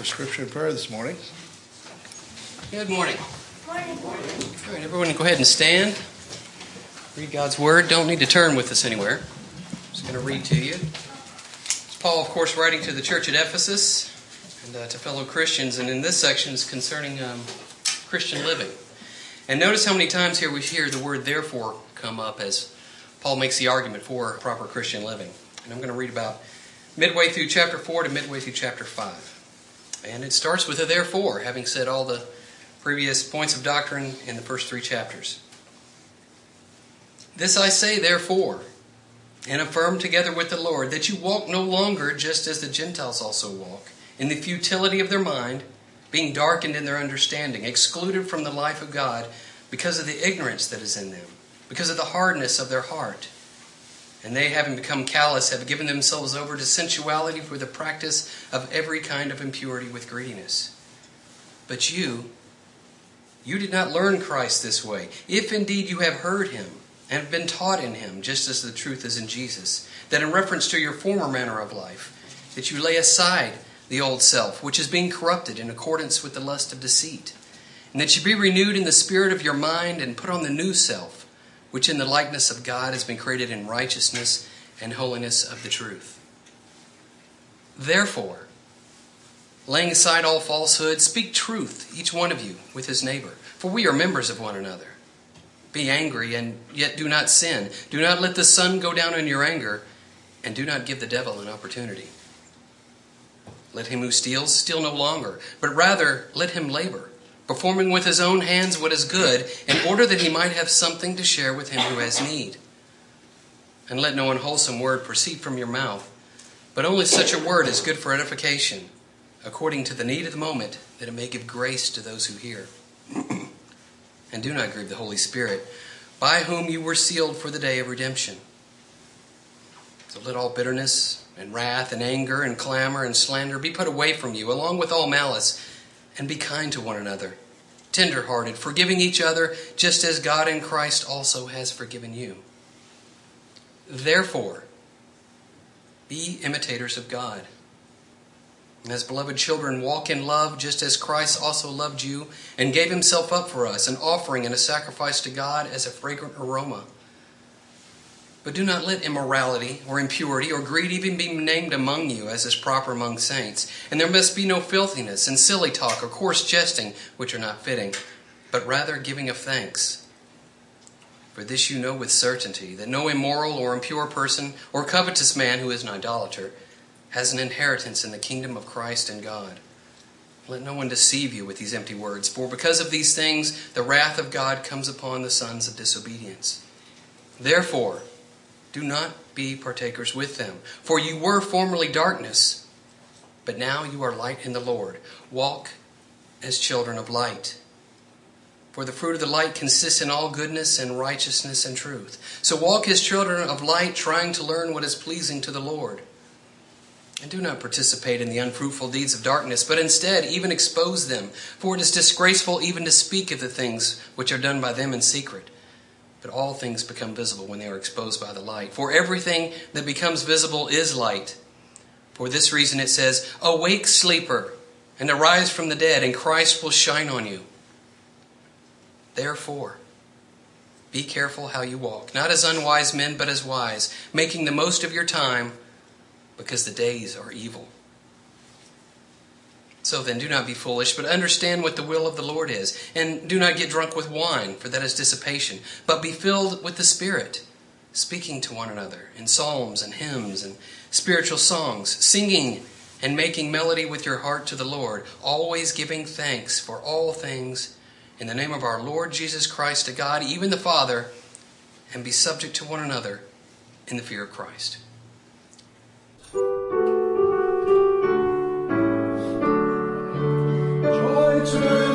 for scripture and prayer this morning. Good morning. Morning. All right, everyone, go ahead and stand. Read God's Word. Don't need to turn with us anywhere. I'm just going to read to you. It's Paul, of course, writing to the church at Ephesus and uh, to fellow Christians, and in this section is concerning um, Christian living. And notice how many times here we hear the word therefore come up as Paul makes the argument for proper Christian living. And I'm going to read about midway through chapter 4 to midway through chapter 5. And it starts with a therefore, having said all the previous points of doctrine in the first three chapters. This I say, therefore, and affirm together with the Lord, that you walk no longer just as the Gentiles also walk, in the futility of their mind, being darkened in their understanding, excluded from the life of God because of the ignorance that is in them, because of the hardness of their heart and they, having become callous, have given themselves over to sensuality for the practice of every kind of impurity with greediness. But you, you did not learn Christ this way, if indeed you have heard him and have been taught in him, just as the truth is in Jesus, that in reference to your former manner of life, that you lay aside the old self, which is being corrupted in accordance with the lust of deceit, and that you be renewed in the spirit of your mind and put on the new self which in the likeness of God has been created in righteousness and holiness of the truth. Therefore, laying aside all falsehood, speak truth, each one of you, with his neighbor, for we are members of one another. Be angry and yet do not sin. Do not let the sun go down in your anger, and do not give the devil an opportunity. Let him who steals steal no longer, but rather let him labor performing with his own hands what is good, in order that he might have something to share with him who has need. And let no unwholesome word proceed from your mouth, but only such a word as good for edification, according to the need of the moment, that it may give grace to those who hear. and do not grieve the Holy Spirit, by whom you were sealed for the day of redemption. So let all bitterness and wrath and anger and clamor and slander be put away from you, along with all malice and be kind to one another, tenderhearted, forgiving each other, just as God in Christ also has forgiven you. Therefore, be imitators of God. And as beloved children, walk in love just as Christ also loved you and gave himself up for us, an offering and a sacrifice to God as a fragrant aroma. But do not let immorality or impurity or greed even be named among you as is proper among saints. And there must be no filthiness and silly talk or coarse jesting, which are not fitting, but rather giving of thanks. For this you know with certainty that no immoral or impure person or covetous man who is an idolater has an inheritance in the kingdom of Christ and God. Let no one deceive you with these empty words, for because of these things the wrath of God comes upon the sons of disobedience. Therefore, do not be partakers with them. For you were formerly darkness, but now you are light in the Lord. Walk as children of light. For the fruit of the light consists in all goodness and righteousness and truth. So walk as children of light, trying to learn what is pleasing to the Lord. And do not participate in the unfruitful deeds of darkness, but instead even expose them. For it is disgraceful even to speak of the things which are done by them in secret. But all things become visible when they are exposed by the light. For everything that becomes visible is light. For this reason it says, Awake, sleeper, and arise from the dead, and Christ will shine on you. Therefore, be careful how you walk, not as unwise men, but as wise, making the most of your time, because the days are evil. So then, do not be foolish, but understand what the will of the Lord is. And do not get drunk with wine, for that is dissipation, but be filled with the Spirit, speaking to one another in psalms and hymns and spiritual songs, singing and making melody with your heart to the Lord, always giving thanks for all things in the name of our Lord Jesus Christ to God, even the Father, and be subject to one another in the fear of Christ. true.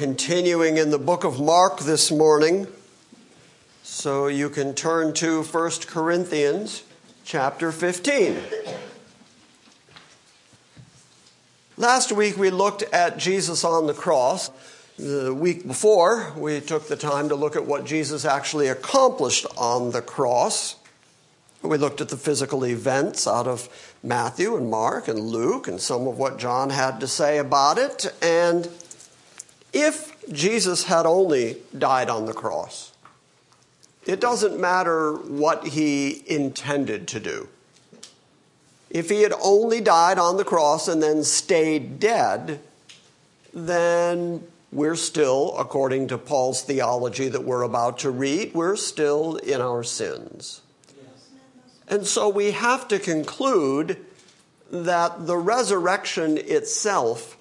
Continuing in the book of Mark this morning. So you can turn to 1 Corinthians chapter 15. Last week we looked at Jesus on the cross. The week before, we took the time to look at what Jesus actually accomplished on the cross. We looked at the physical events out of Matthew and Mark and Luke and some of what John had to say about it. And Jesus had only died on the cross, it doesn't matter what he intended to do. If he had only died on the cross and then stayed dead, then we're still, according to Paul's theology that we're about to read, we're still in our sins. And so we have to conclude that the resurrection itself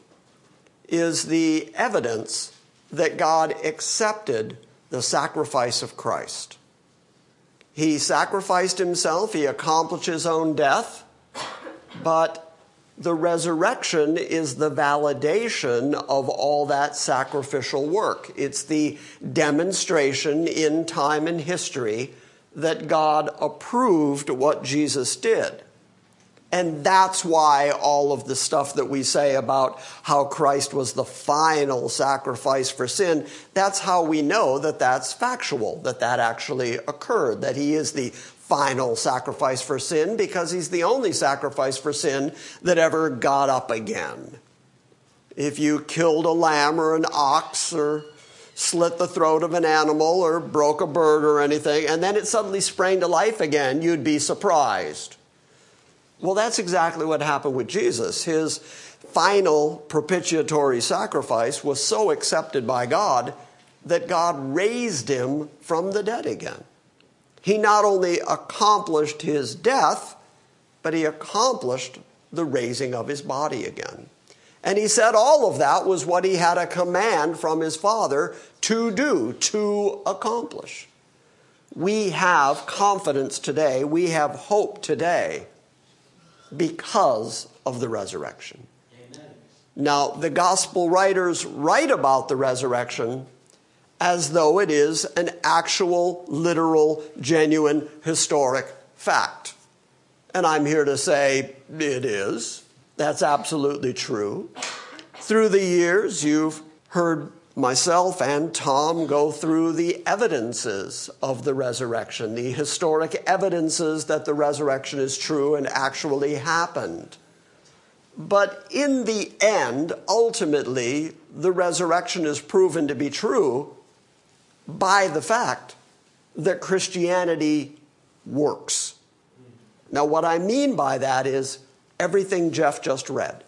is the evidence that God accepted the sacrifice of Christ. He sacrificed himself, he accomplished his own death, but the resurrection is the validation of all that sacrificial work. It's the demonstration in time and history that God approved what Jesus did. And that's why all of the stuff that we say about how Christ was the final sacrifice for sin, that's how we know that that's factual, that that actually occurred, that he is the final sacrifice for sin because he's the only sacrifice for sin that ever got up again. If you killed a lamb or an ox or slit the throat of an animal or broke a bird or anything, and then it suddenly sprang to life again, you'd be surprised. Well, that's exactly what happened with Jesus. His final propitiatory sacrifice was so accepted by God that God raised him from the dead again. He not only accomplished his death, but he accomplished the raising of his body again. And he said all of that was what he had a command from his Father to do, to accomplish. We have confidence today, we have hope today because of the resurrection. Amen. Now, the gospel writers write about the resurrection as though it is an actual, literal, genuine, historic fact. And I'm here to say it is. That's absolutely true. Through the years, you've heard myself and Tom go through the evidences of the resurrection, the historic evidences that the resurrection is true and actually happened. But in the end, ultimately, the resurrection is proven to be true by the fact that Christianity works. Now, what I mean by that is everything Jeff just read.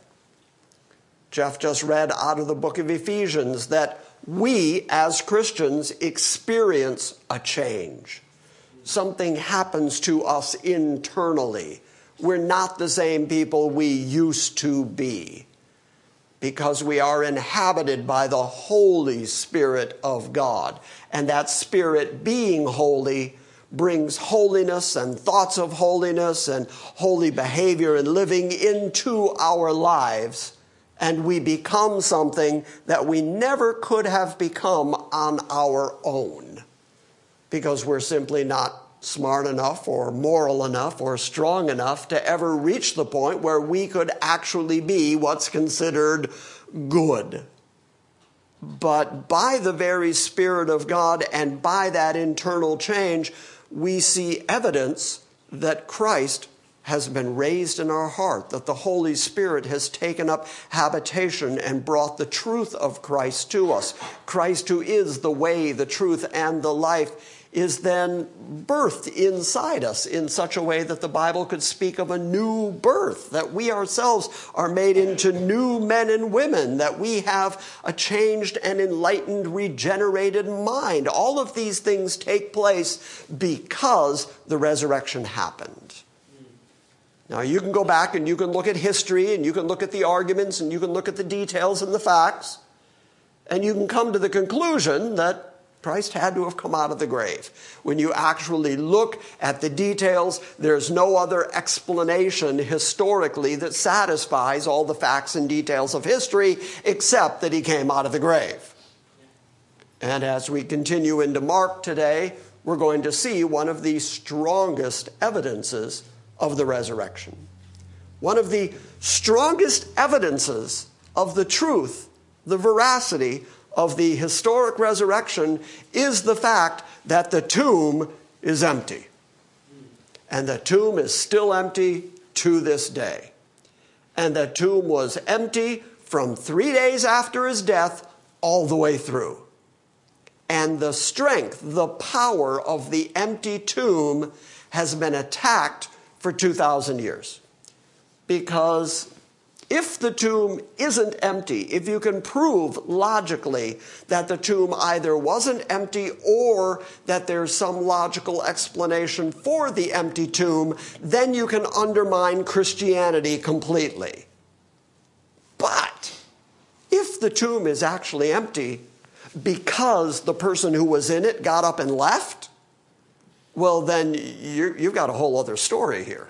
Jeff just read out of the book of Ephesians that we as Christians experience a change. Something happens to us internally. We're not the same people we used to be because we are inhabited by the Holy Spirit of God. And that Spirit being holy brings holiness and thoughts of holiness and holy behavior and living into our lives. And we become something that we never could have become on our own. Because we're simply not smart enough or moral enough or strong enough to ever reach the point where we could actually be what's considered good. But by the very Spirit of God and by that internal change, we see evidence that Christ has been raised in our heart, that the Holy Spirit has taken up habitation and brought the truth of Christ to us. Christ, who is the way, the truth, and the life, is then birthed inside us in such a way that the Bible could speak of a new birth, that we ourselves are made into new men and women, that we have a changed and enlightened, regenerated mind. All of these things take place because the resurrection happened. Now, you can go back and you can look at history and you can look at the arguments and you can look at the details and the facts, and you can come to the conclusion that Christ had to have come out of the grave. When you actually look at the details, there's no other explanation historically that satisfies all the facts and details of history except that he came out of the grave. And as we continue into Mark today, we're going to see one of the strongest evidences of the resurrection. One of the strongest evidences of the truth, the veracity of the historic resurrection is the fact that the tomb is empty. And the tomb is still empty to this day. And the tomb was empty from three days after his death all the way through. And the strength, the power of the empty tomb has been attacked for 2,000 years. Because if the tomb isn't empty, if you can prove logically that the tomb either wasn't empty or that there's some logical explanation for the empty tomb, then you can undermine Christianity completely. But if the tomb is actually empty because the person who was in it got up and left, well, then you have got a whole other story here.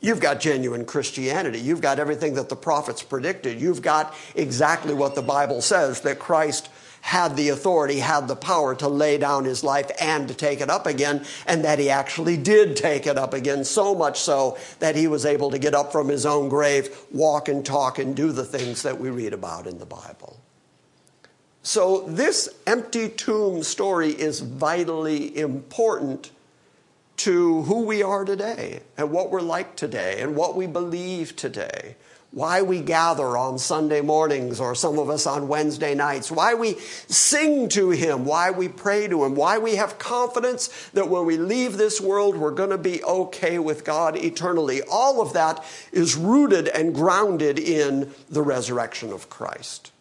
You've got genuine Christianity. You've got everything that the prophets predicted. You've got exactly what the Bible says that Christ had the authority, had the power to lay down his life and to take it up again, and that he actually did take it up again, so much so that he was able to get up from his own grave, walk and talk, and do the things that we read about in the Bible. So, this empty tomb story is vitally important to who we are today and what we're like today and what we believe today. Why we gather on Sunday mornings or some of us on Wednesday nights, why we sing to Him, why we pray to Him, why we have confidence that when we leave this world, we're going to be okay with God eternally. All of that is rooted and grounded in the resurrection of Christ.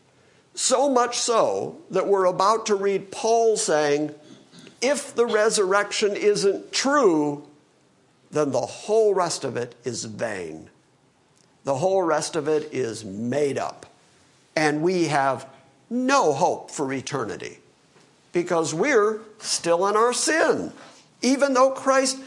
So much so that we're about to read Paul saying, if the resurrection isn't true, then the whole rest of it is vain. The whole rest of it is made up. And we have no hope for eternity because we're still in our sin. Even though Christ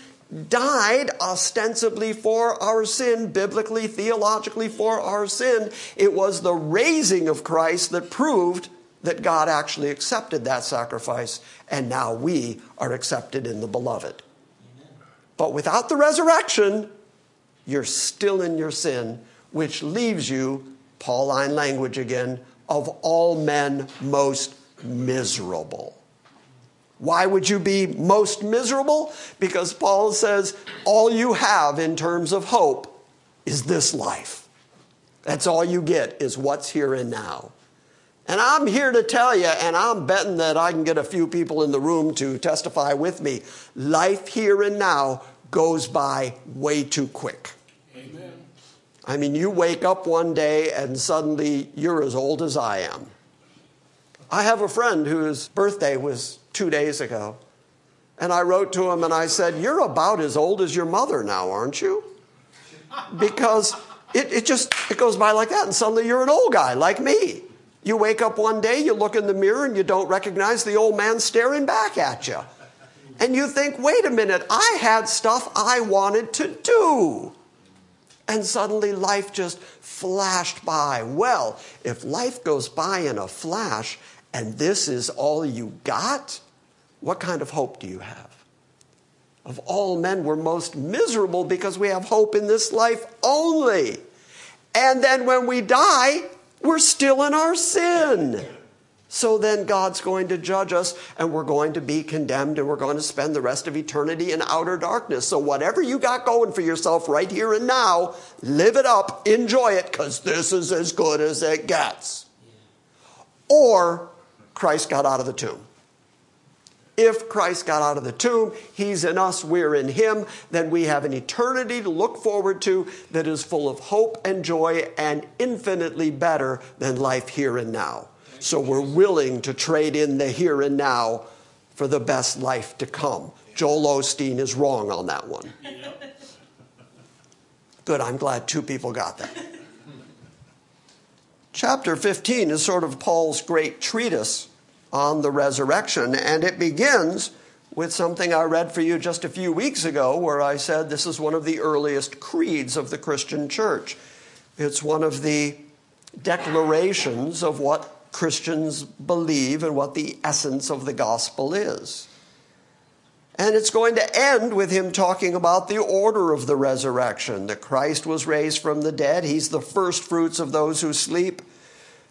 died ostensibly for our sin, biblically, theologically for our sin, it was the raising of Christ that proved that God actually accepted that sacrifice, and now we are accepted in the beloved. But without the resurrection, you're still in your sin, which leaves you, Pauline language again, of all men most miserable. Why would you be most miserable? Because Paul says all you have in terms of hope is this life. That's all you get is what's here and now. And I'm here to tell you, and I'm betting that I can get a few people in the room to testify with me life here and now goes by way too quick. Amen. I mean, you wake up one day and suddenly you're as old as I am. I have a friend whose birthday was two days ago. And I wrote to him and I said, You're about as old as your mother now, aren't you? Because it, it just it goes by like that, and suddenly you're an old guy like me. You wake up one day, you look in the mirror, and you don't recognize the old man staring back at you. And you think, wait a minute, I had stuff I wanted to do. And suddenly life just flashed by. Well, if life goes by in a flash and this is all you got, what kind of hope do you have? Of all men, we're most miserable because we have hope in this life only. And then when we die, we're still in our sin. So then God's going to judge us and we're going to be condemned and we're going to spend the rest of eternity in outer darkness. So whatever you got going for yourself right here and now, live it up, enjoy it, because this is as good as it gets. Or Christ got out of the tomb. If Christ got out of the tomb, He's in us, we're in Him, then we have an eternity to look forward to that is full of hope and joy and infinitely better than life here and now. So we're willing to trade in the here and now for the best life to come. Joel Osteen is wrong on that one. Good, I'm glad two people got that. Chapter 15 is sort of Paul's great treatise on the resurrection. And it begins with something I read for you just a few weeks ago, where I said this is one of the earliest creeds of the Christian church. It's one of the declarations of what Christians believe and what the essence of the gospel is. And it's going to end with him talking about the order of the resurrection that Christ was raised from the dead. He's the first fruits of those who sleep.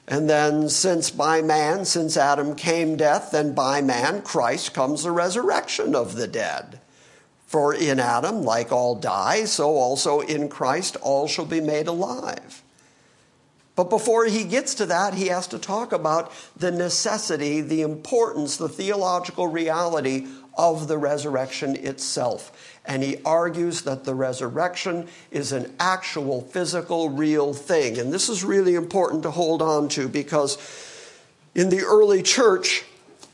And then, since by man, since Adam came death, then by man, Christ comes the resurrection of the dead. For in Adam, like all die, so also in Christ all shall be made alive. But before he gets to that, he has to talk about the necessity, the importance, the theological reality of the resurrection itself. And he argues that the resurrection is an actual, physical, real thing. And this is really important to hold on to because in the early church,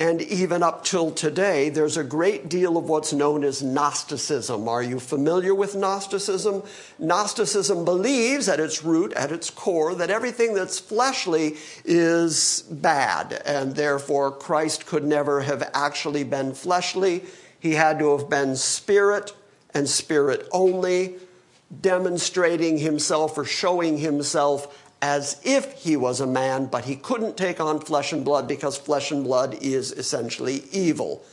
and even up till today, there's a great deal of what's known as Gnosticism. Are you familiar with Gnosticism? Gnosticism believes at its root, at its core, that everything that's fleshly is bad, and therefore Christ could never have actually been fleshly. He had to have been spirit and spirit only, demonstrating himself or showing himself as if he was a man, but he couldn't take on flesh and blood because flesh and blood is essentially evil.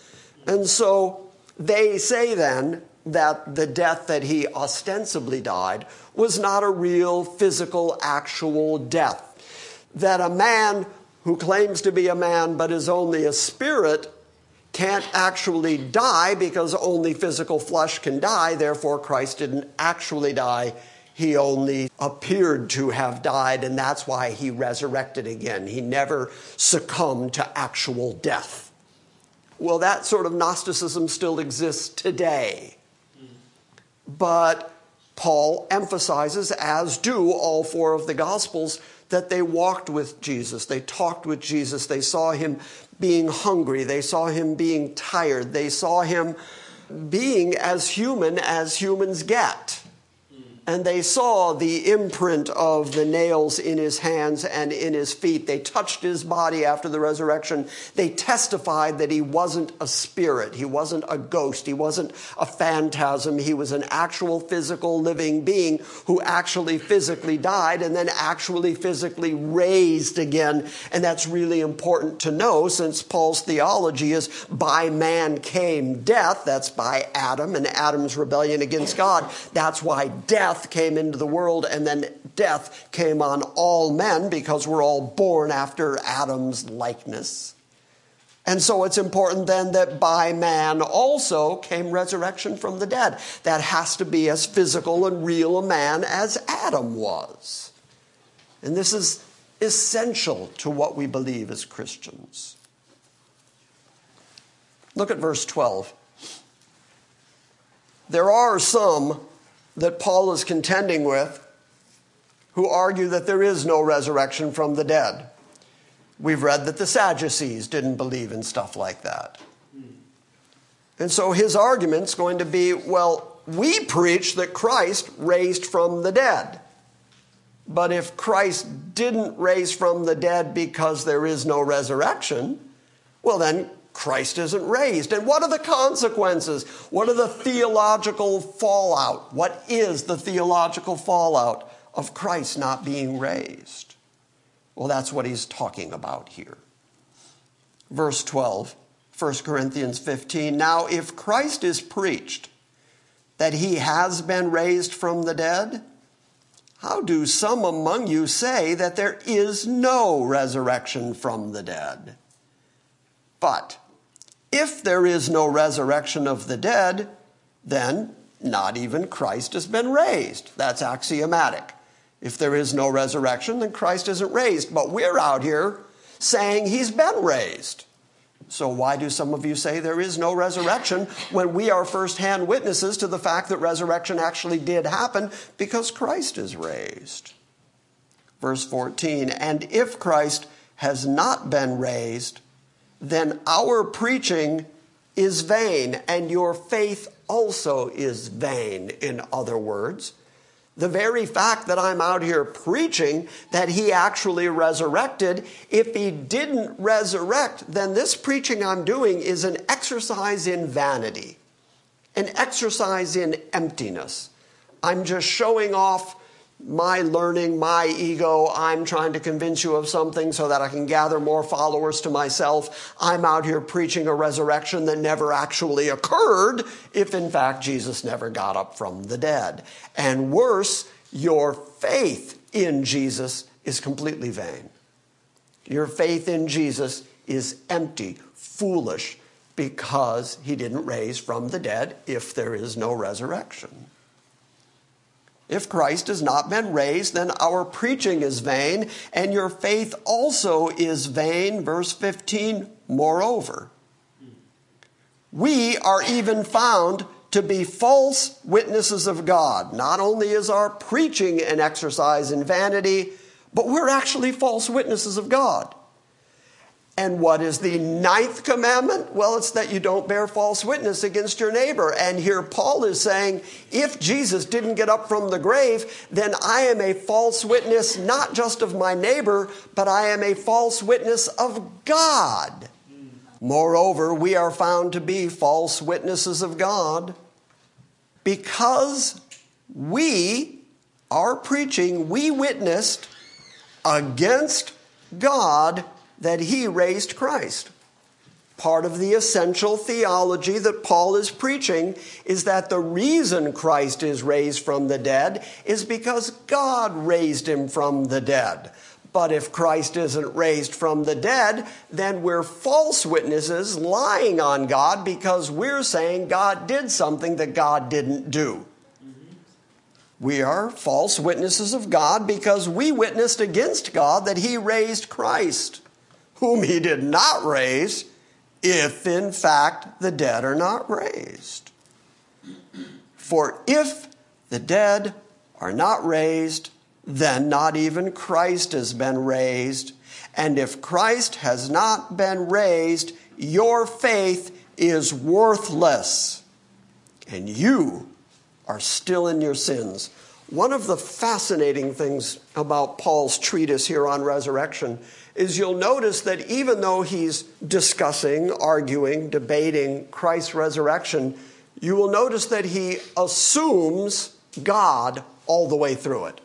And so they say then that the death that he ostensibly died was not a real physical, actual death. That a man who claims to be a man but is only a spirit can't actually die because only physical flesh can die, therefore, Christ didn't actually die he only appeared to have died, and that's why he resurrected again. He never succumbed to actual death. Well, that sort of Gnosticism still exists today. But Paul emphasizes, as do all four of the Gospels, that they walked with Jesus. They talked with Jesus. They saw him being hungry. They saw him being tired. They saw him being as human as humans get and they saw the imprint of the nails in his hands and in his feet. They touched his body after the resurrection. They testified that he wasn't a spirit, he wasn't a ghost, he wasn't a phantasm. He was an actual physical living being who actually physically died and then actually physically raised again. And that's really important to know since Paul's theology is by man came death. That's by Adam and Adam's rebellion against God. That's why death death came into the world, and then death came on all men because we're all born after Adam's likeness. And so it's important then that by man also came resurrection from the dead. That has to be as physical and real a man as Adam was. And this is essential to what we believe as Christians. Look at verse 12. There are some that Paul is contending with who argue that there is no resurrection from the dead. We've read that the Sadducees didn't believe in stuff like that. And so his argument's going to be well, we preach that Christ raised from the dead. But if Christ didn't raise from the dead because there is no resurrection, well, then Christ isn't raised. And what are the consequences? What are the theological fallout? What is the theological fallout of Christ not being raised? Well, that's what he's talking about here. Verse 12, 1 Corinthians 15. Now, if Christ is preached that he has been raised from the dead, how do some among you say that there is no resurrection from the dead? But if there is no resurrection of the dead, then not even Christ has been raised. That's axiomatic. If there is no resurrection, then Christ isn't raised. But we're out here saying he's been raised. So, why do some of you say there is no resurrection when we are firsthand witnesses to the fact that resurrection actually did happen because Christ is raised? Verse 14 And if Christ has not been raised, then our preaching is vain, and your faith also is vain, in other words. The very fact that I'm out here preaching that he actually resurrected, if he didn't resurrect, then this preaching I'm doing is an exercise in vanity, an exercise in emptiness. I'm just showing off my learning, my ego, I'm trying to convince you of something so that I can gather more followers to myself. I'm out here preaching a resurrection that never actually occurred if, in fact, Jesus never got up from the dead. And worse, your faith in Jesus is completely vain. Your faith in Jesus is empty, foolish, because he didn't raise from the dead if there is no resurrection. If Christ has not been raised, then our preaching is vain, and your faith also is vain. Verse 15, moreover, we are even found to be false witnesses of God. Not only is our preaching an exercise in vanity, but we're actually false witnesses of God. And what is the ninth commandment? Well, it's that you don't bear false witness against your neighbor. And here Paul is saying, if Jesus didn't get up from the grave, then I am a false witness, not just of my neighbor, but I am a false witness of God. Moreover, we are found to be false witnesses of God because we, are preaching, we witnessed against God that he raised Christ. Part of the essential theology that Paul is preaching is that the reason Christ is raised from the dead is because God raised him from the dead. But if Christ isn't raised from the dead, then we're false witnesses lying on God because we're saying God did something that God didn't do. We are false witnesses of God because we witnessed against God that He raised Christ whom he did not raise, if in fact the dead are not raised. For if the dead are not raised, then not even Christ has been raised. And if Christ has not been raised, your faith is worthless, and you are still in your sins. One of the fascinating things about Paul's treatise here on resurrection is you'll notice that even though he's discussing, arguing, debating Christ's resurrection, you will notice that he assumes God all the way through it.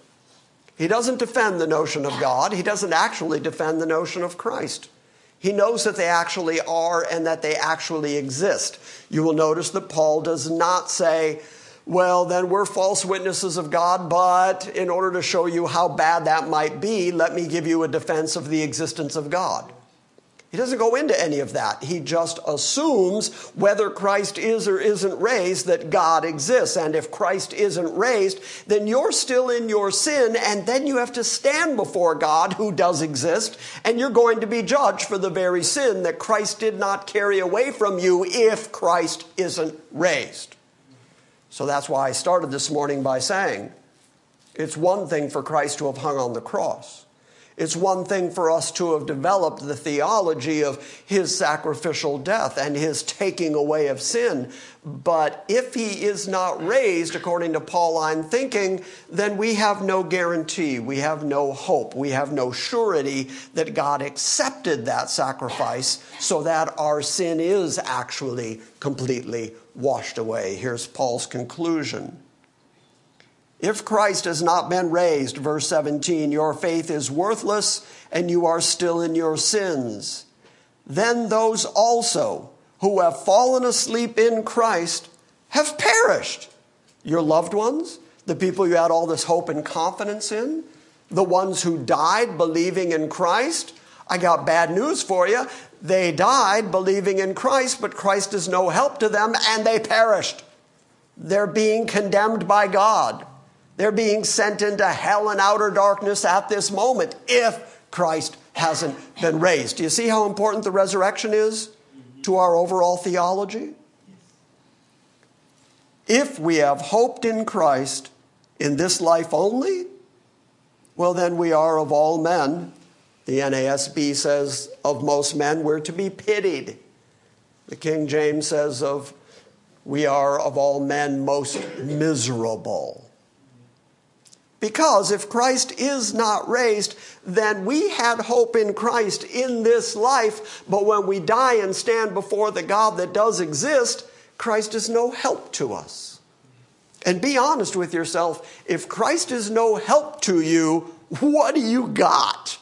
He doesn't defend the notion of God, he doesn't actually defend the notion of Christ. He knows that they actually are and that they actually exist. You will notice that Paul does not say, well, then we're false witnesses of God, but in order to show you how bad that might be, let me give you a defense of the existence of God. He doesn't go into any of that. He just assumes whether Christ is or isn't raised that God exists. And if Christ isn't raised, then you're still in your sin, and then you have to stand before God who does exist, and you're going to be judged for the very sin that Christ did not carry away from you if Christ isn't raised. So that's why I started this morning by saying it's one thing for Christ to have hung on the cross. It's one thing for us to have developed the theology of his sacrificial death and his taking away of sin. But if he is not raised, according to Pauline thinking, then we have no guarantee, we have no hope, we have no surety that God accepted that sacrifice so that our sin is actually completely washed away. Here's Paul's conclusion. If Christ has not been raised, verse 17, your faith is worthless and you are still in your sins. Then those also who have fallen asleep in Christ have perished. Your loved ones, the people you had all this hope and confidence in, the ones who died believing in Christ. I got bad news for you. They died believing in Christ, but Christ is no help to them and they perished. They're being condemned by God. They're being sent into hell and outer darkness at this moment if Christ hasn't been raised. Do you see how important the resurrection is to our overall theology? If we have hoped in Christ in this life only, well, then we are of all men. The NASB says of most men, we're to be pitied. The King James says of we are of all men most miserable. Because if Christ is not raised, then we had hope in Christ in this life, but when we die and stand before the God that does exist, Christ is no help to us. And be honest with yourself. If Christ is no help to you, what do you got?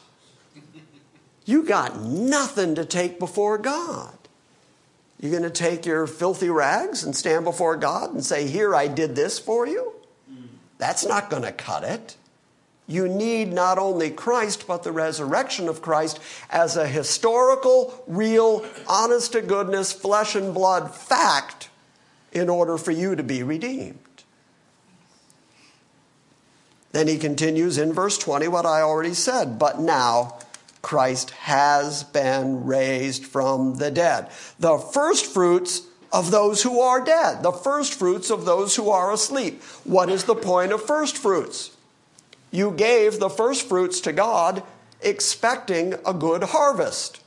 You got nothing to take before God. You're going to take your filthy rags and stand before God and say, Here, I did this for you? That's not going to cut it. You need not only Christ, but the resurrection of Christ as a historical, real, honest to goodness, flesh and blood fact in order for you to be redeemed. Then he continues in verse 20 what I already said. But now Christ has been raised from the dead. The first fruits of those who are dead, the first fruits of those who are asleep. What is the point of first fruits? You gave the first fruits to God expecting a good harvest.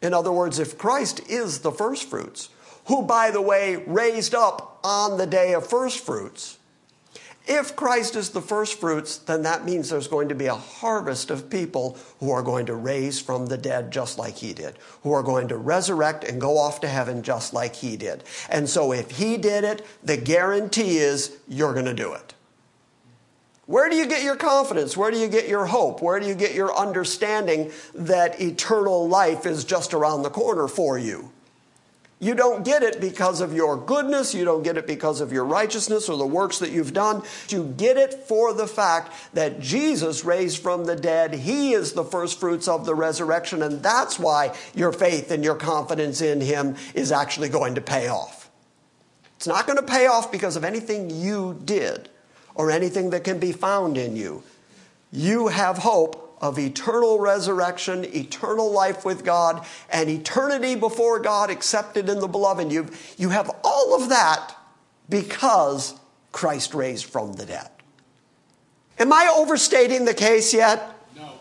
In other words, if Christ is the first fruits, who, by the way, raised up on the day of first fruits, if Christ is the first fruits, then that means there's going to be a harvest of people who are going to raise from the dead just like he did, who are going to resurrect and go off to heaven just like he did. And so if he did it, the guarantee is you're going to do it. Where do you get your confidence? Where do you get your hope? Where do you get your understanding that eternal life is just around the corner for you? You don't get it because of your goodness. You don't get it because of your righteousness or the works that you've done. You get it for the fact that Jesus raised from the dead. He is the first fruits of the resurrection. And that's why your faith and your confidence in Him is actually going to pay off. It's not going to pay off because of anything you did or anything that can be found in you. You have hope of eternal resurrection, eternal life with God, and eternity before God accepted in the beloved. You, you have all of that because Christ raised from the dead. Am I overstating the case yet? No.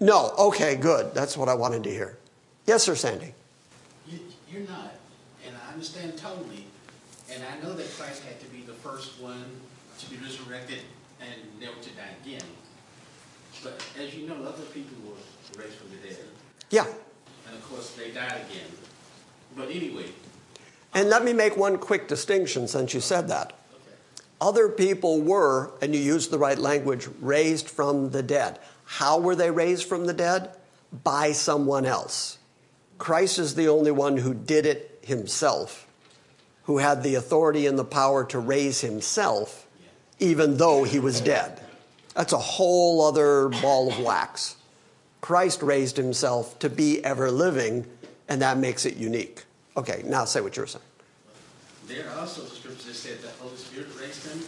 No. Okay, good. That's what I wanted to hear. Yes, sir, Sandy. You, you're not. And I understand totally. And I know that Christ had to be the first one to be resurrected and never to die again. But as you know, other people were raised from the dead. Yeah. And of course, they died again. But anyway, And let me make one quick distinction since you said that. okay. Other people were, and you used the right language, raised from the dead. How were they raised from the dead? By someone else. Christ is the only one who did it himself, who had the authority and the power to raise himself, even though he was dead. That's a whole other ball of wax. Christ raised himself to be ever living, and that makes it unique. Okay, now say what you're saying. There are also scriptures that said the Holy Spirit raised him,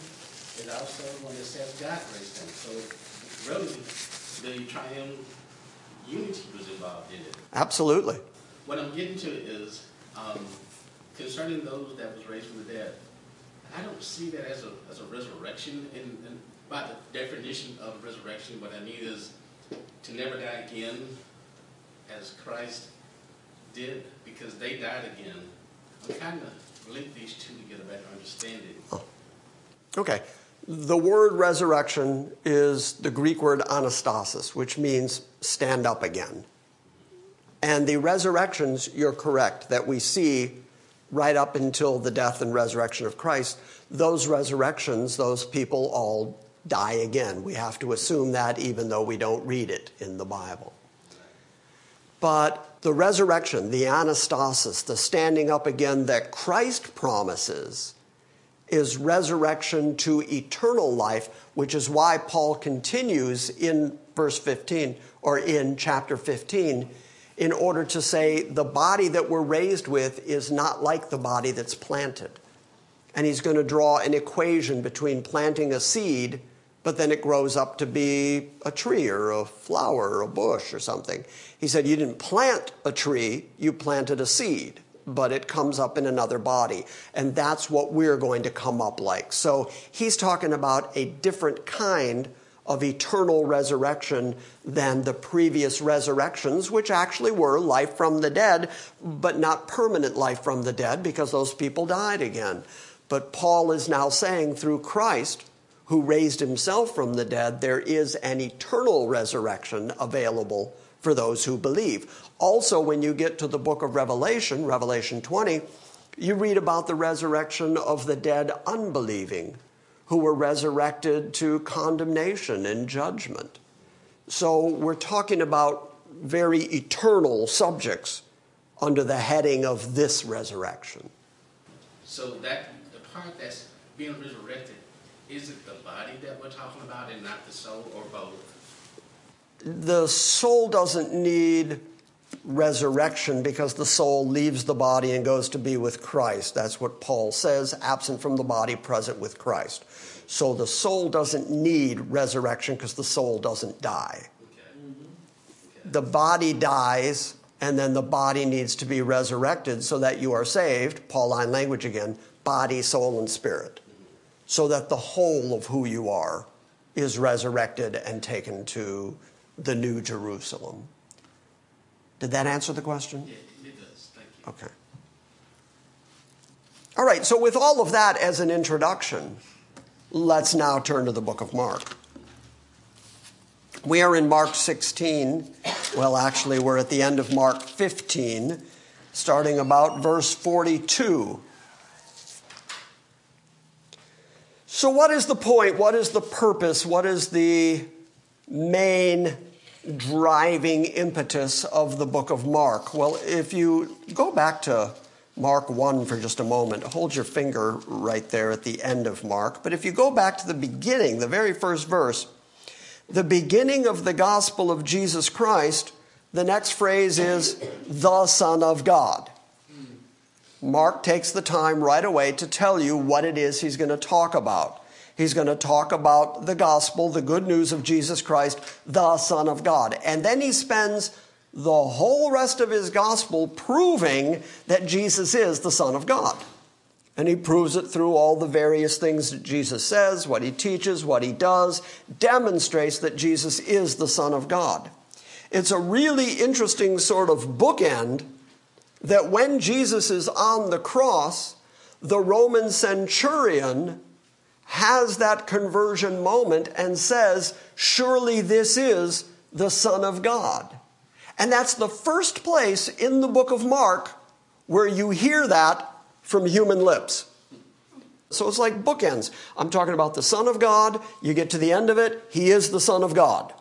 and also one that says God raised him. So really, the triune unity was involved in it. Absolutely. What I'm getting to is um, concerning those that was raised from the dead. I don't see that as a as a resurrection, and, and by the definition of resurrection, what I mean is to never die again, as Christ did, because they died again. I'm kind of link these two to get a better understanding. Okay. The word resurrection is the Greek word anastasis, which means stand up again. And the resurrections, you're correct, that we see right up until the death and resurrection of Christ, those resurrections, those people all die again. We have to assume that even though we don't read it in the Bible. But the resurrection, the anastasis, the standing up again that Christ promises, is resurrection to eternal life, which is why Paul continues in verse 15 or in chapter 15 in order to say the body that we're raised with is not like the body that's planted. And he's going to draw an equation between planting a seed, but then it grows up to be a tree or a flower or a bush or something. He said, You didn't plant a tree, you planted a seed but it comes up in another body. And that's what we're going to come up like. So he's talking about a different kind of eternal resurrection than the previous resurrections, which actually were life from the dead, but not permanent life from the dead because those people died again. But Paul is now saying through Christ, who raised himself from the dead, there is an eternal resurrection available for those who believe. Also, when you get to the book of Revelation, Revelation 20, you read about the resurrection of the dead unbelieving, who were resurrected to condemnation and judgment. So we're talking about very eternal subjects under the heading of this resurrection. So that the part that's being resurrected, is it the body that we're talking about and not the soul or both? The soul doesn't need resurrection because the soul leaves the body and goes to be with Christ. That's what Paul says absent from the body, present with Christ. So the soul doesn't need resurrection because the soul doesn't die. Okay. Mm-hmm. The body dies, and then the body needs to be resurrected so that you are saved. Pauline language again body, soul, and spirit. So that the whole of who you are is resurrected and taken to the new Jerusalem. Did that answer the question? Yeah, it does. Thank you. Okay. All right, so with all of that as an introduction, let's now turn to the book of Mark. We are in Mark 16. Well, actually, we're at the end of Mark 15, starting about verse 42. So, what is the point? What is the purpose? What is the main driving impetus of the book of Mark? Well, if you go back to Mark 1 for just a moment, hold your finger right there at the end of Mark. But if you go back to the beginning, the very first verse, the beginning of the gospel of Jesus Christ, the next phrase is the Son of God. Mark takes the time right away to tell you what it is he's going to talk about. He's going to talk about the gospel, the good news of Jesus Christ, the Son of God. And then he spends the whole rest of his gospel proving that Jesus is the Son of God. And he proves it through all the various things that Jesus says, what he teaches, what he does, demonstrates that Jesus is the Son of God. It's a really interesting sort of bookend that when Jesus is on the cross, the Roman centurion has that conversion moment and says, Surely this is the Son of God. And that's the first place in the book of Mark where you hear that from human lips. So it's like bookends. I'm talking about the Son of God. You get to the end of it, he is the Son of God.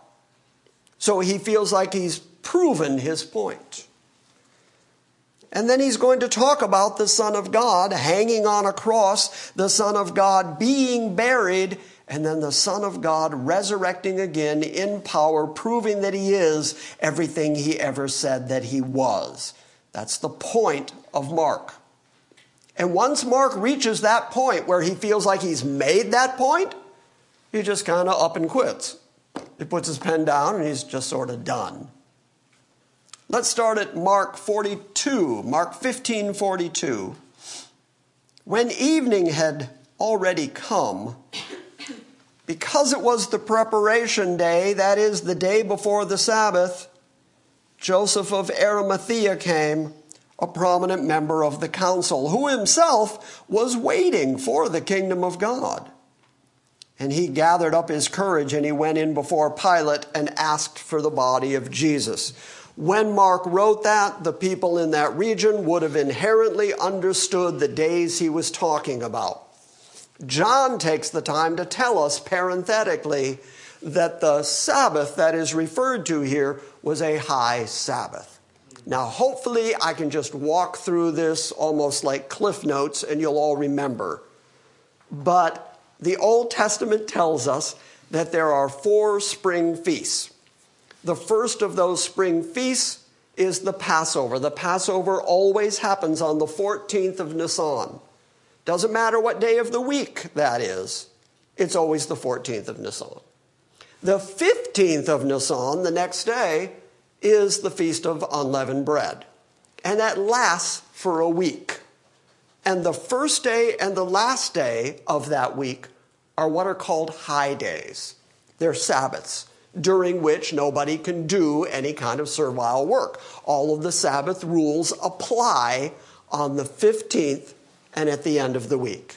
So he feels like he's proven his point. And then he's going to talk about the Son of God hanging on a cross, the Son of God being buried, and then the Son of God resurrecting again in power, proving that he is everything he ever said that he was. That's the point of Mark. And once Mark reaches that point where he feels like he's made that point, he just kind of up and quits. He puts his pen down and he's just sort of done. Let's start at Mark 42, Mark 15 42. When evening had already come, because it was the preparation day, that is, the day before the Sabbath, Joseph of Arimathea came, a prominent member of the council, who himself was waiting for the kingdom of God. And he gathered up his courage and he went in before Pilate and asked for the body of Jesus. When Mark wrote that, the people in that region would have inherently understood the days he was talking about. John takes the time to tell us parenthetically that the Sabbath that is referred to here was a high Sabbath. Now, hopefully, I can just walk through this almost like cliff notes and you'll all remember. But the Old Testament tells us that there are four spring feasts. The first of those spring feasts is the Passover. The Passover always happens on the 14th of Nisan. Doesn't matter what day of the week that is, it's always the 14th of Nisan. The 15th of Nisan, the next day, is the Feast of Unleavened Bread. And that lasts for a week. And the first day and the last day of that week are what are called high days. They're Sabbaths during which nobody can do any kind of servile work. All of the Sabbath rules apply on the 15th and at the end of the week.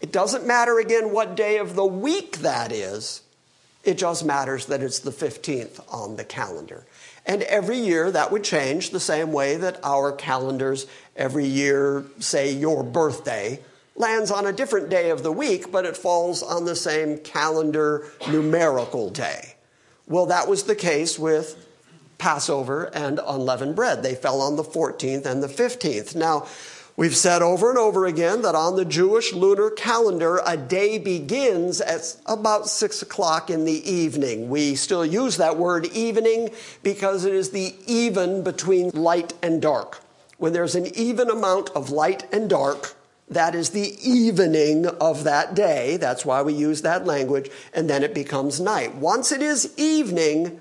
It doesn't matter again what day of the week that is, it just matters that it's the 15th on the calendar. And every year that would change the same way that our calendars every year say your birthday lands on a different day of the week, but it falls on the same calendar numerical day. Well, that was the case with Passover and unleavened bread. They fell on the 14th and the 15th. Now, we've said over and over again that on the Jewish lunar calendar, a day begins at about 6 o'clock in the evening. We still use that word evening because it is the even between light and dark. When there's an even amount of light and dark, that is the evening of that day. That's why we use that language. And then it becomes night. Once it is evening,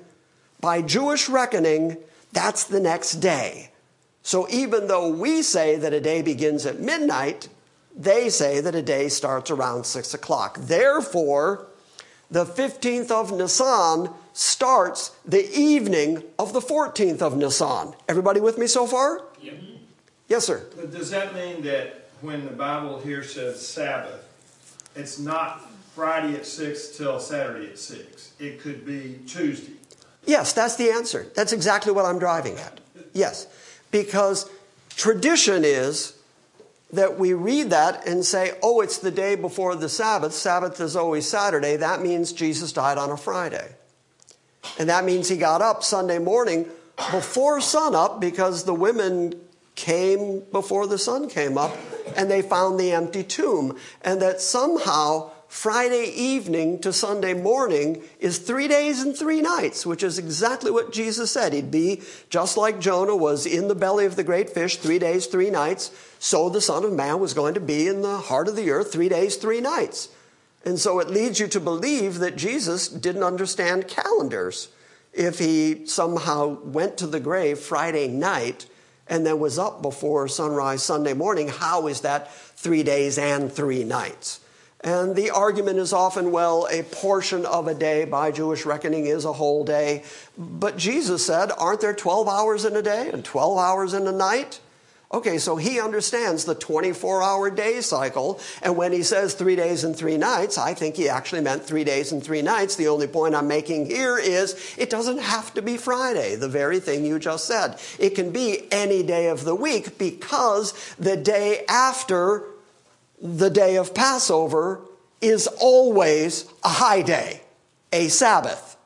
by Jewish reckoning, that's the next day. So even though we say that a day begins at midnight, they say that a day starts around 6 o'clock. Therefore, the 15th of Nisan starts the evening of the 14th of Nisan. Everybody with me so far? Yep. Yes, sir. But does that mean that when the Bible here says Sabbath, it's not Friday at 6 till Saturday at 6. It could be Tuesday. Yes, that's the answer. That's exactly what I'm driving at. Yes, because tradition is that we read that and say, oh, it's the day before the Sabbath. Sabbath is always Saturday. That means Jesus died on a Friday. And that means he got up Sunday morning before sunup because the women came before the sun came up and they found the empty tomb. And that somehow Friday evening to Sunday morning is three days and three nights, which is exactly what Jesus said. He'd be just like Jonah was in the belly of the great fish three days, three nights. So the Son of Man was going to be in the heart of the earth three days, three nights. And so it leads you to believe that Jesus didn't understand calendars. If he somehow went to the grave Friday night and then was up before sunrise Sunday morning, how is that three days and three nights? And the argument is often, well, a portion of a day by Jewish reckoning is a whole day. But Jesus said, aren't there 12 hours in a day and 12 hours in a night? Okay, so he understands the 24 hour day cycle. And when he says three days and three nights, I think he actually meant three days and three nights. The only point I'm making here is it doesn't have to be Friday, the very thing you just said. It can be any day of the week because the day after the day of Passover is always a high day, a Sabbath.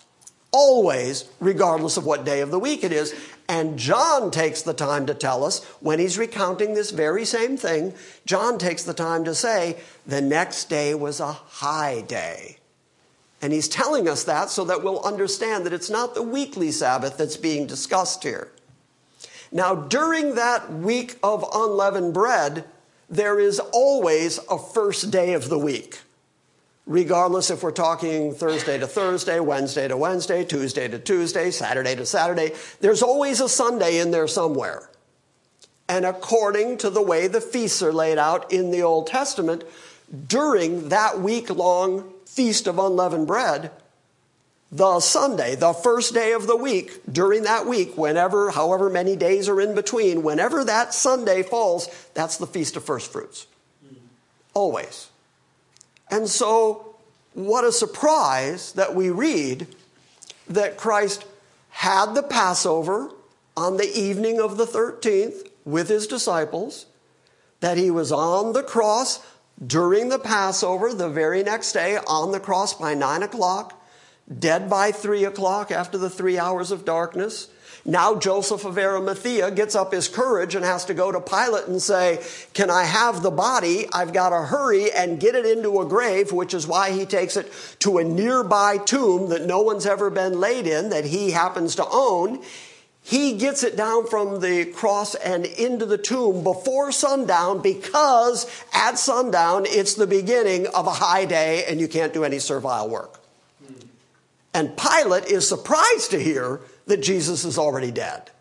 Always, regardless of what day of the week it is. And John takes the time to tell us, when he's recounting this very same thing, John takes the time to say, the next day was a high day. And he's telling us that so that we'll understand that it's not the weekly Sabbath that's being discussed here. Now, during that week of unleavened bread, there is always a first day of the week regardless if we're talking Thursday to Thursday, Wednesday to Wednesday, Tuesday to Tuesday, Saturday to Saturday. There's always a Sunday in there somewhere. And according to the way the feasts are laid out in the Old Testament, during that week long feast of unleavened bread, the Sunday, the first day of the week, during that week, whenever, however many days are in between, whenever that Sunday falls, that's the Feast of First Fruits. Always. And so, what a surprise that we read that Christ had the Passover on the evening of the 13th with his disciples, that he was on the cross during the Passover the very next day on the cross by nine o'clock, dead by three o'clock after the three hours of darkness, now Joseph of Arimathea gets up his courage and has to go to Pilate and say, Can I have the body? I've got to hurry and get it into a grave, which is why he takes it to a nearby tomb that no one's ever been laid in, that he happens to own. He gets it down from the cross and into the tomb before sundown because at sundown it's the beginning of a high day and you can't do any servile work. And Pilate is surprised to hear that Jesus is already dead.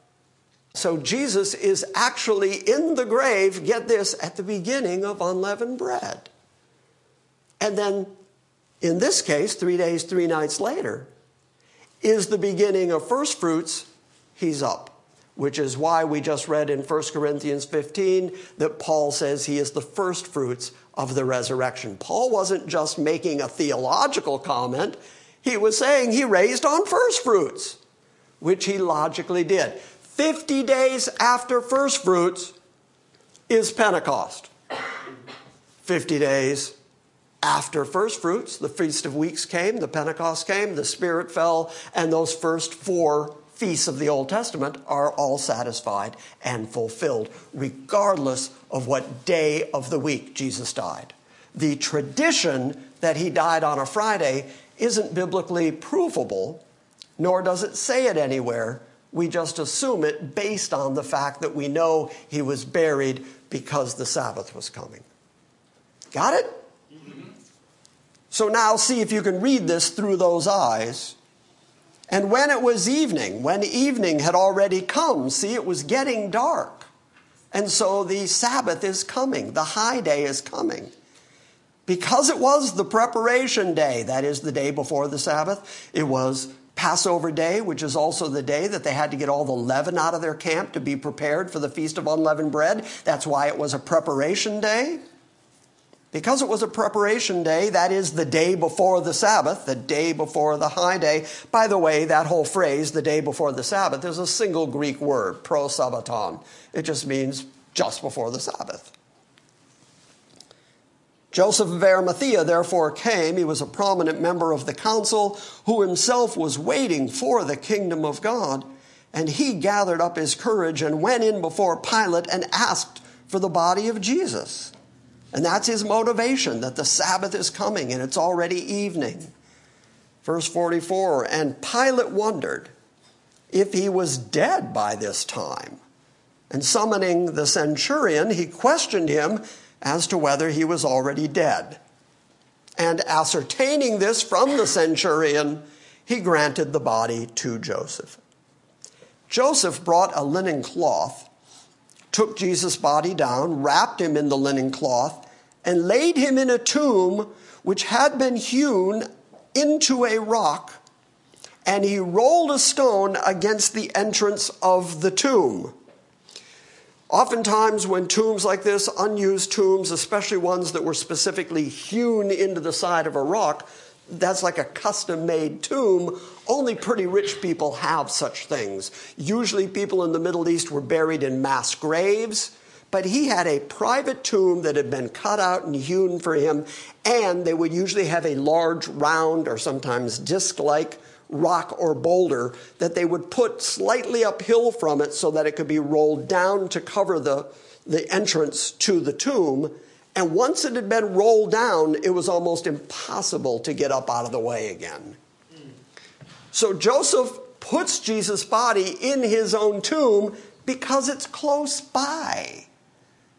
So Jesus is actually in the grave, get this, at the beginning of unleavened bread. And then, in this case, three days, three nights later, is the beginning of first fruits, he's up. Which is why we just read in 1 Corinthians 15 that Paul says he is the first fruits of the resurrection. Paul wasn't just making a theological comment, he was saying he raised on first fruits which he logically did. 50 days after first fruits is Pentecost. 50 days after first fruits, the Feast of Weeks came, the Pentecost came, the Spirit fell, and those first four feasts of the Old Testament are all satisfied and fulfilled, regardless of what day of the week Jesus died. The tradition that he died on a Friday isn't biblically provable, nor does it say it anywhere. We just assume it based on the fact that we know he was buried because the Sabbath was coming. Got it? So now see if you can read this through those eyes. And when it was evening, when evening had already come, see, it was getting dark. And so the Sabbath is coming, the high day is coming. Because it was the preparation day, that is the day before the Sabbath, it was Passover day, which is also the day that they had to get all the leaven out of their camp to be prepared for the Feast of Unleavened Bread. That's why it was a preparation day. Because it was a preparation day, that is the day before the Sabbath, the day before the high day. By the way, that whole phrase, the day before the Sabbath, is a single Greek word, prosabbaton. It just means just before the Sabbath. Joseph of Arimathea therefore came. He was a prominent member of the council who himself was waiting for the kingdom of God. And he gathered up his courage and went in before Pilate and asked for the body of Jesus. And that's his motivation that the Sabbath is coming and it's already evening. Verse 44 And Pilate wondered if he was dead by this time. And summoning the centurion, he questioned him as to whether he was already dead. And ascertaining this from the centurion, he granted the body to Joseph. Joseph brought a linen cloth, took Jesus' body down, wrapped him in the linen cloth, and laid him in a tomb which had been hewn into a rock, and he rolled a stone against the entrance of the tomb. Oftentimes, when tombs like this, unused tombs, especially ones that were specifically hewn into the side of a rock, that's like a custom made tomb. Only pretty rich people have such things. Usually, people in the Middle East were buried in mass graves but he had a private tomb that had been cut out and hewn for him, and they would usually have a large, round, or sometimes disc like rock or boulder that they would put slightly uphill from it so that it could be rolled down to cover the, the entrance to the tomb. And once it had been rolled down, it was almost impossible to get up out of the way again. So Joseph puts Jesus' body in his own tomb because it's close by.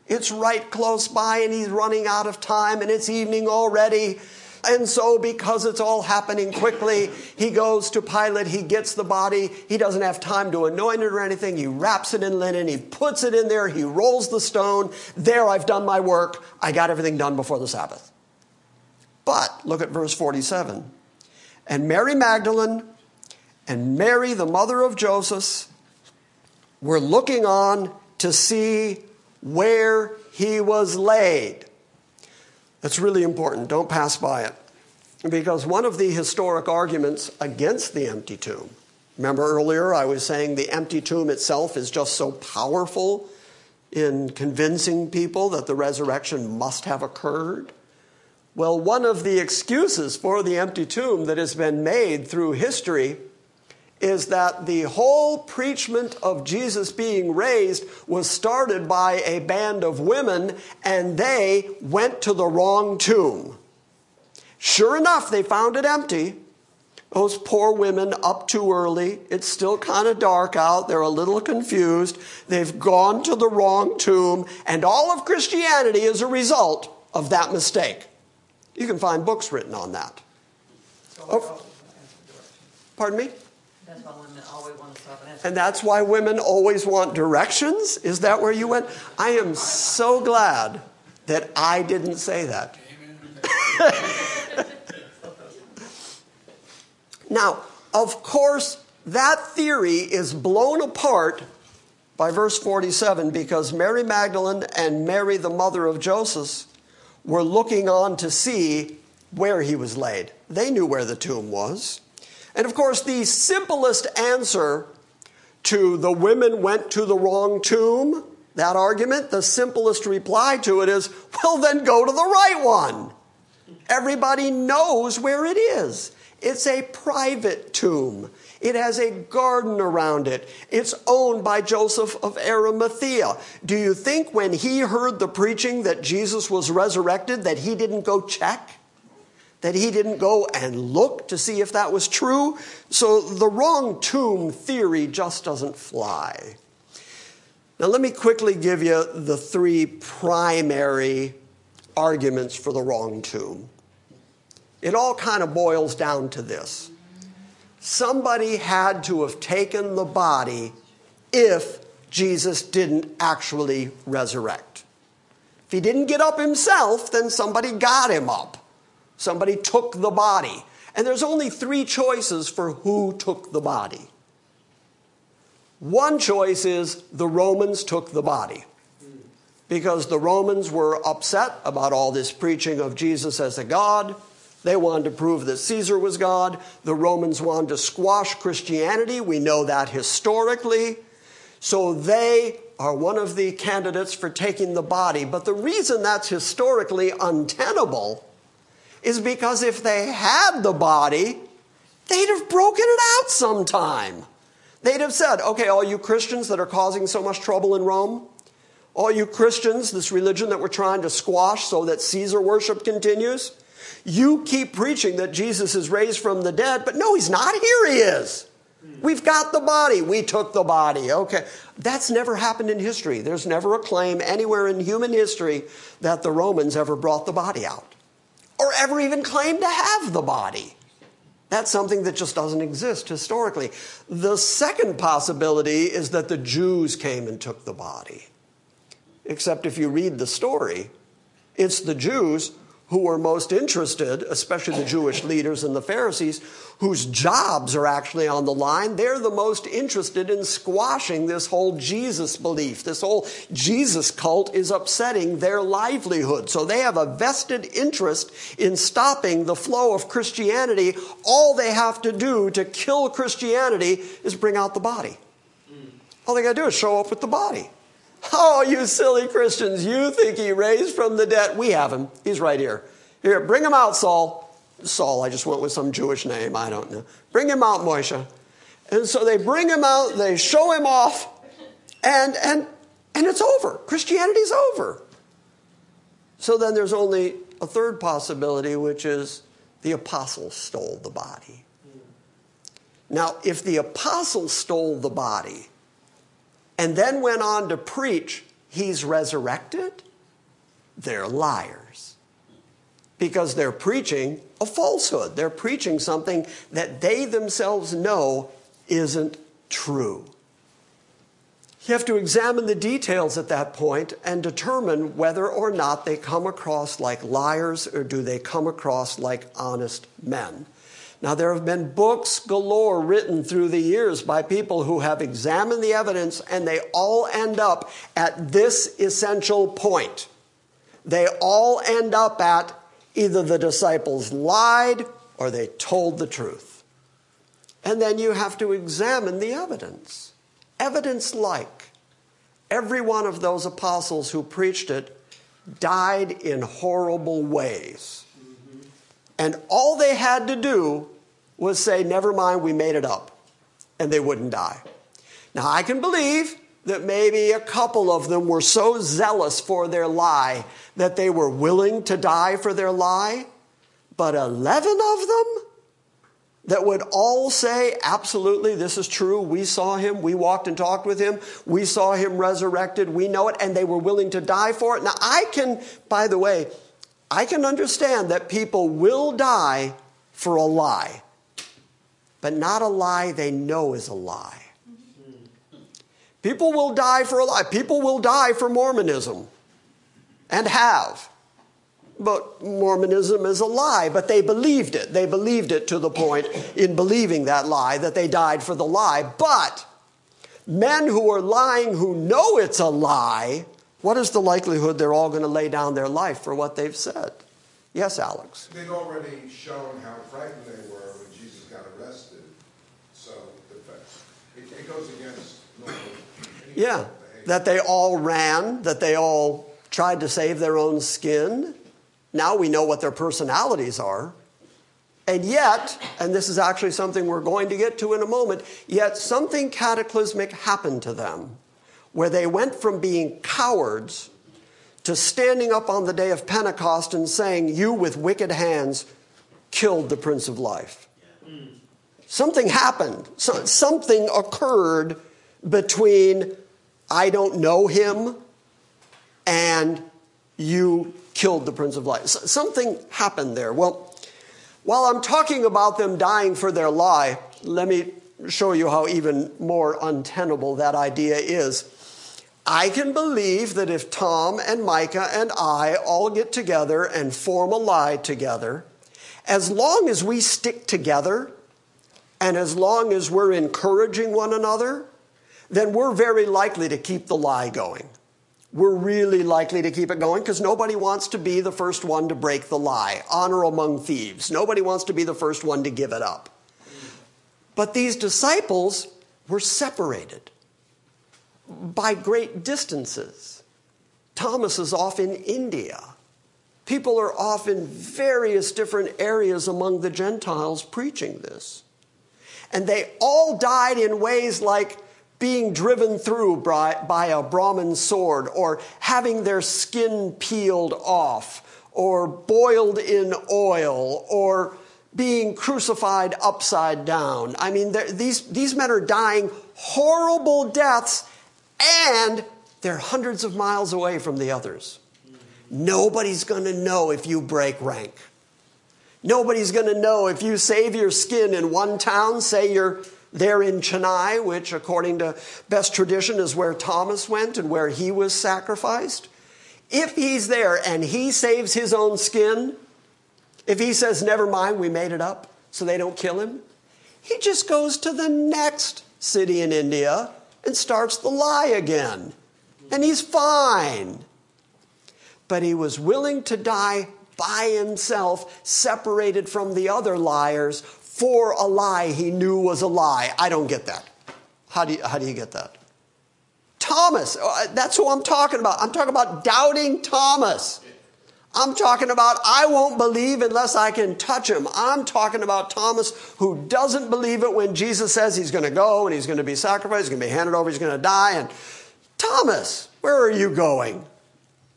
It's right close by, and he's running out of time, and it's evening already. And so, because it's all happening quickly, he goes to Pilate, he gets the body, he doesn't have time to anoint it or anything. He wraps it in linen, he puts it in there, he rolls the stone. There, I've done my work. I got everything done before the Sabbath. But look at verse 47. And Mary Magdalene and Mary, the mother of Joseph, were looking on to see where he was laid. That's really important. Don't pass by it. Because one of the historic arguments against the empty tomb, remember earlier I was saying the empty tomb itself is just so powerful in convincing people that the resurrection must have occurred? Well, one of the excuses for the empty tomb that has been made through history is that the whole preachment of Jesus being raised was started by a band of women and they went to the wrong tomb. Sure enough, they found it empty. Those poor women up too early. It's still kind of dark out. They're a little confused. They've gone to the wrong tomb, and all of Christianity is a result of that mistake. You can find books written on that. Oh, pardon me? That's why women always want to stop and ask. And that's why women always want directions? Is that where you went? I am so glad that I didn't say that. now, of course, that theory is blown apart by verse 47 because Mary Magdalene and Mary, the mother of Joseph, were looking on to see where he was laid. They knew where the tomb was. And of course, the simplest answer to the women went to the wrong tomb, that argument, the simplest reply to it is, well, then go to the right one. Everybody knows where it is. It's a private tomb. It has a garden around it. It's owned by Joseph of Arimathea. Do you think when he heard the preaching that Jesus was resurrected that he didn't go check? That he didn't go and look to see if that was true? So the wrong tomb theory just doesn't fly. Now, let me quickly give you the three primary arguments for the wrong tomb. It all kind of boils down to this somebody had to have taken the body if Jesus didn't actually resurrect. If he didn't get up himself, then somebody got him up. Somebody took the body. And there's only three choices for who took the body. One choice is the Romans took the body because the Romans were upset about all this preaching of Jesus as a God. They wanted to prove that Caesar was God. The Romans wanted to squash Christianity. We know that historically. So they are one of the candidates for taking the body. But the reason that's historically untenable is because if they had the body, they'd have broken it out sometime. They'd have said, okay, all you Christians that are causing so much trouble in Rome, all you Christians, this religion that we're trying to squash so that Caesar worship continues, you keep preaching that Jesus is raised from the dead, but no, he's not. Here he is. We've got the body. We took the body. Okay. That's never happened in history. There's never a claim anywhere in human history that the Romans ever brought the body out or ever even claimed to have the body. That's something that just doesn't exist historically. The second possibility is that the Jews came and took the body. Except if you read the story, it's the Jews who were most interested, especially the Jewish leaders and the Pharisees, whose jobs are actually on the line, they're the most interested in squashing this whole Jesus belief. This whole Jesus cult is upsetting their livelihood. So they have a vested interest in stopping the flow of Christianity. All they have to do to kill Christianity is bring out the body. All they got to do is show up with the body. Oh, you silly Christians, you think he raised from the dead. We have him. He's right here. Here, bring him out, Saul. Saul, I just went with some Jewish name. I don't know. Bring him out, Moshe. And so they bring him out, they show him off, and, and, and it's over. Christianity's over. So then there's only a third possibility, which is the apostles stole the body. Now, if the apostles stole the body, and then went on to preach he's resurrected, they're liars. Because they're preaching a falsehood. They're preaching something that they themselves know isn't true. You have to examine the details at that point and determine whether or not they come across like liars or do they come across like honest men. Now, there have been books galore written through the years by people who have examined the evidence, and they all end up at this essential point. They all end up at either the disciples lied or they told the truth. And then you have to examine the evidence. Evidence like every one of those apostles who preached it died in horrible ways. And all they had to do was say, Never mind, we made it up. And they wouldn't die. Now, I can believe that maybe a couple of them were so zealous for their lie that they were willing to die for their lie. But 11 of them that would all say, absolutely, this is true. We saw him. We walked and talked with him. We saw him resurrected. We know it. And they were willing to die for it. Now, I can, by the way, I can understand that people will die for a lie, but not a lie they know is a lie. People will die for a lie. People will die for Mormonism and have. But Mormonism is a lie, but they believed it. They believed it to the point in believing that lie that they died for the lie. But men who are lying who know it's a lie what is the likelihood they're all going to lay down their life for what they've said? Yes, Alex. They've already shown how frightened they were when Jesus got arrested. So it, it goes against normal Yeah. that they all ran, that they all tried to save their own skin. Now we know what their personalities are. And yet, and this is actually something we're going to get to in a moment, yet something cataclysmic happened to them where they went from being cowards to standing up on the day of Pentecost and saying, You with wicked hands killed the Prince of Life. Something happened. So, something occurred between I don't know him and you killed the Prince of Life. Something happened there. Well, while I'm talking about them dying for their lie, let me show you how even more untenable that idea is. I can believe that if Tom and Micah and I all get together and form a lie together, as long as we stick together and as long as we're encouraging one another, then we're very likely to keep the lie going. We're really likely to keep it going because nobody wants to be the first one to break the lie. Honor among thieves. Nobody wants to be the first one to give it up. But these disciples were separated by great distances. Thomas is off in India. People are off in various different areas among the Gentiles preaching this. And they all died in ways like being driven through by, a Brahmin sword, or having their skin peeled off, or boiled in oil, or being crucified upside down. I mean, these, these men are dying horrible deaths and they're hundreds of miles away from the others. Nobody's going to know if you break rank. Nobody's going to know if you save your skin in one town, say you're there in Chennai, which, according to best tradition, is where Thomas went and where he was sacrificed. If he's there and he saves his own skin, if he says, Never mind, we made it up so they don't kill him, he just goes to the next city in India and starts the lie again. And he's fine. But he was willing to die by himself, separated from the other liars, for a lie he knew was a lie. I don't get that. How do you, how do you get that? Thomas, uh, that's who I'm talking about. I'm talking about doubting Thomas. I'm talking about I won't believe unless I can touch him. I'm talking about Thomas who doesn't believe it when Jesus says he's going to go and he's going to be sacrificed, he's going to be handed over, he's going to die. And Thomas, where are you going?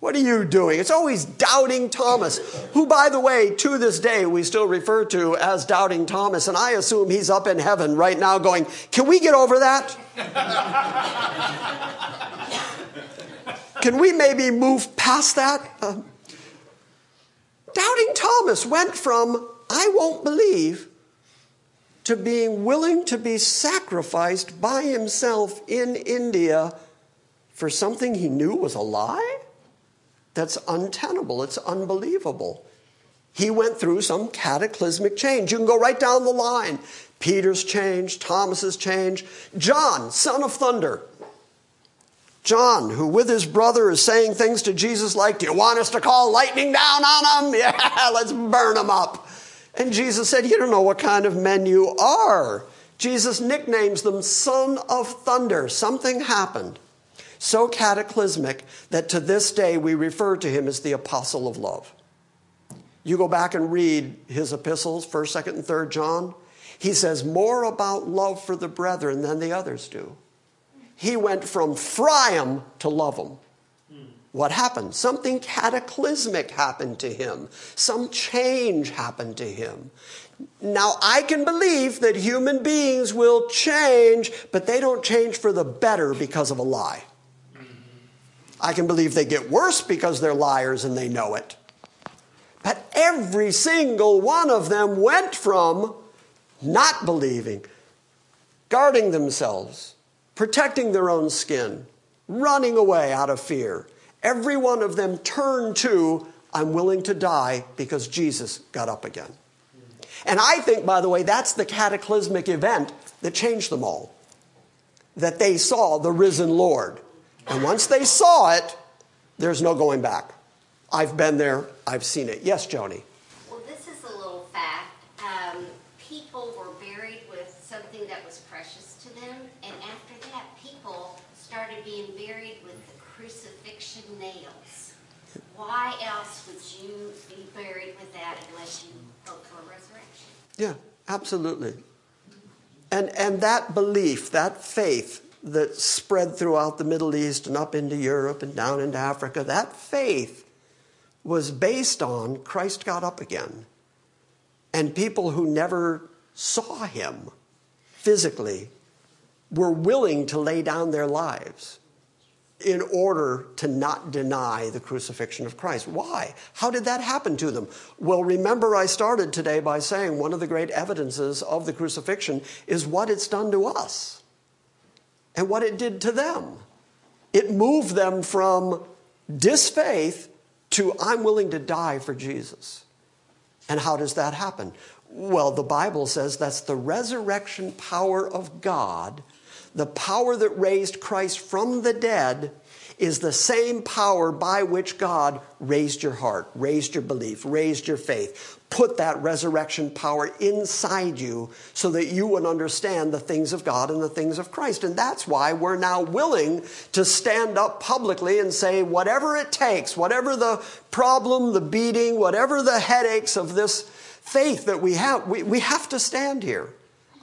What are you doing? It's always doubting Thomas, who, by the way, to this day we still refer to as doubting Thomas. And I assume he's up in heaven right now going, Can we get over that? Can we maybe move past that? Uh, Doubting Thomas went from, I won't believe, to being willing to be sacrificed by himself in India for something he knew was a lie? That's untenable. It's unbelievable. He went through some cataclysmic change. You can go right down the line. Peter's changed, Thomas's changed. John, son of thunder, John, who with his brother is saying things to Jesus like, Do you want us to call lightning down on them? Yeah, let's burn them up. And Jesus said, You don't know what kind of men you are. Jesus nicknames them Son of Thunder. Something happened so cataclysmic that to this day we refer to him as the Apostle of Love. You go back and read his epistles, 1st, 2nd, and 3rd John. He says more about love for the brethren than the others do he went from fry them to love them. What happened? Something cataclysmic happened to him. Some change happened to him. Now, I can believe that human beings will change, but they don't change for the better because of a lie. I can believe they get worse because they're liars and they know it. But every single one of them went from not believing, guarding themselves, protecting their own skin, running away out of fear. Every one of them turned to, I'm willing to die because Jesus got up again. And I think, by the way, that's the cataclysmic event that changed them all. That they saw the risen Lord. And once they saw it, there's no going back. I've been there, I've seen it. Yes, Joni. Well, this is a little fact. Um, people were buried with something that was precious to them, and after started being buried with the crucifixion nails. Why else would you be buried with that unless you hope for a resurrection? Yeah, absolutely. And, and that belief, that faith that spread throughout the Middle East and up into Europe and down into Africa, that faith was based on Christ got up again. And people who never saw him physically were willing to lay down their lives in order to not deny the crucifixion of Christ. Why? How did that happen to them? Well, remember, I started today by saying one of the great evidences of the crucifixion is what it's done to us and what it did to them. It moved them from disfaith to I'm willing to die for Jesus. And how does that happen? Well, the Bible says that's the resurrection power of God the power that raised Christ from the dead is the same power by which God raised your heart, raised your belief, raised your faith. Put that resurrection power inside you so that you would understand the things of God and the things of Christ. And that's why we're now willing to stand up publicly and say, whatever it takes, whatever the problem, the beating, whatever the headaches of this faith that we have, we, we have to stand here.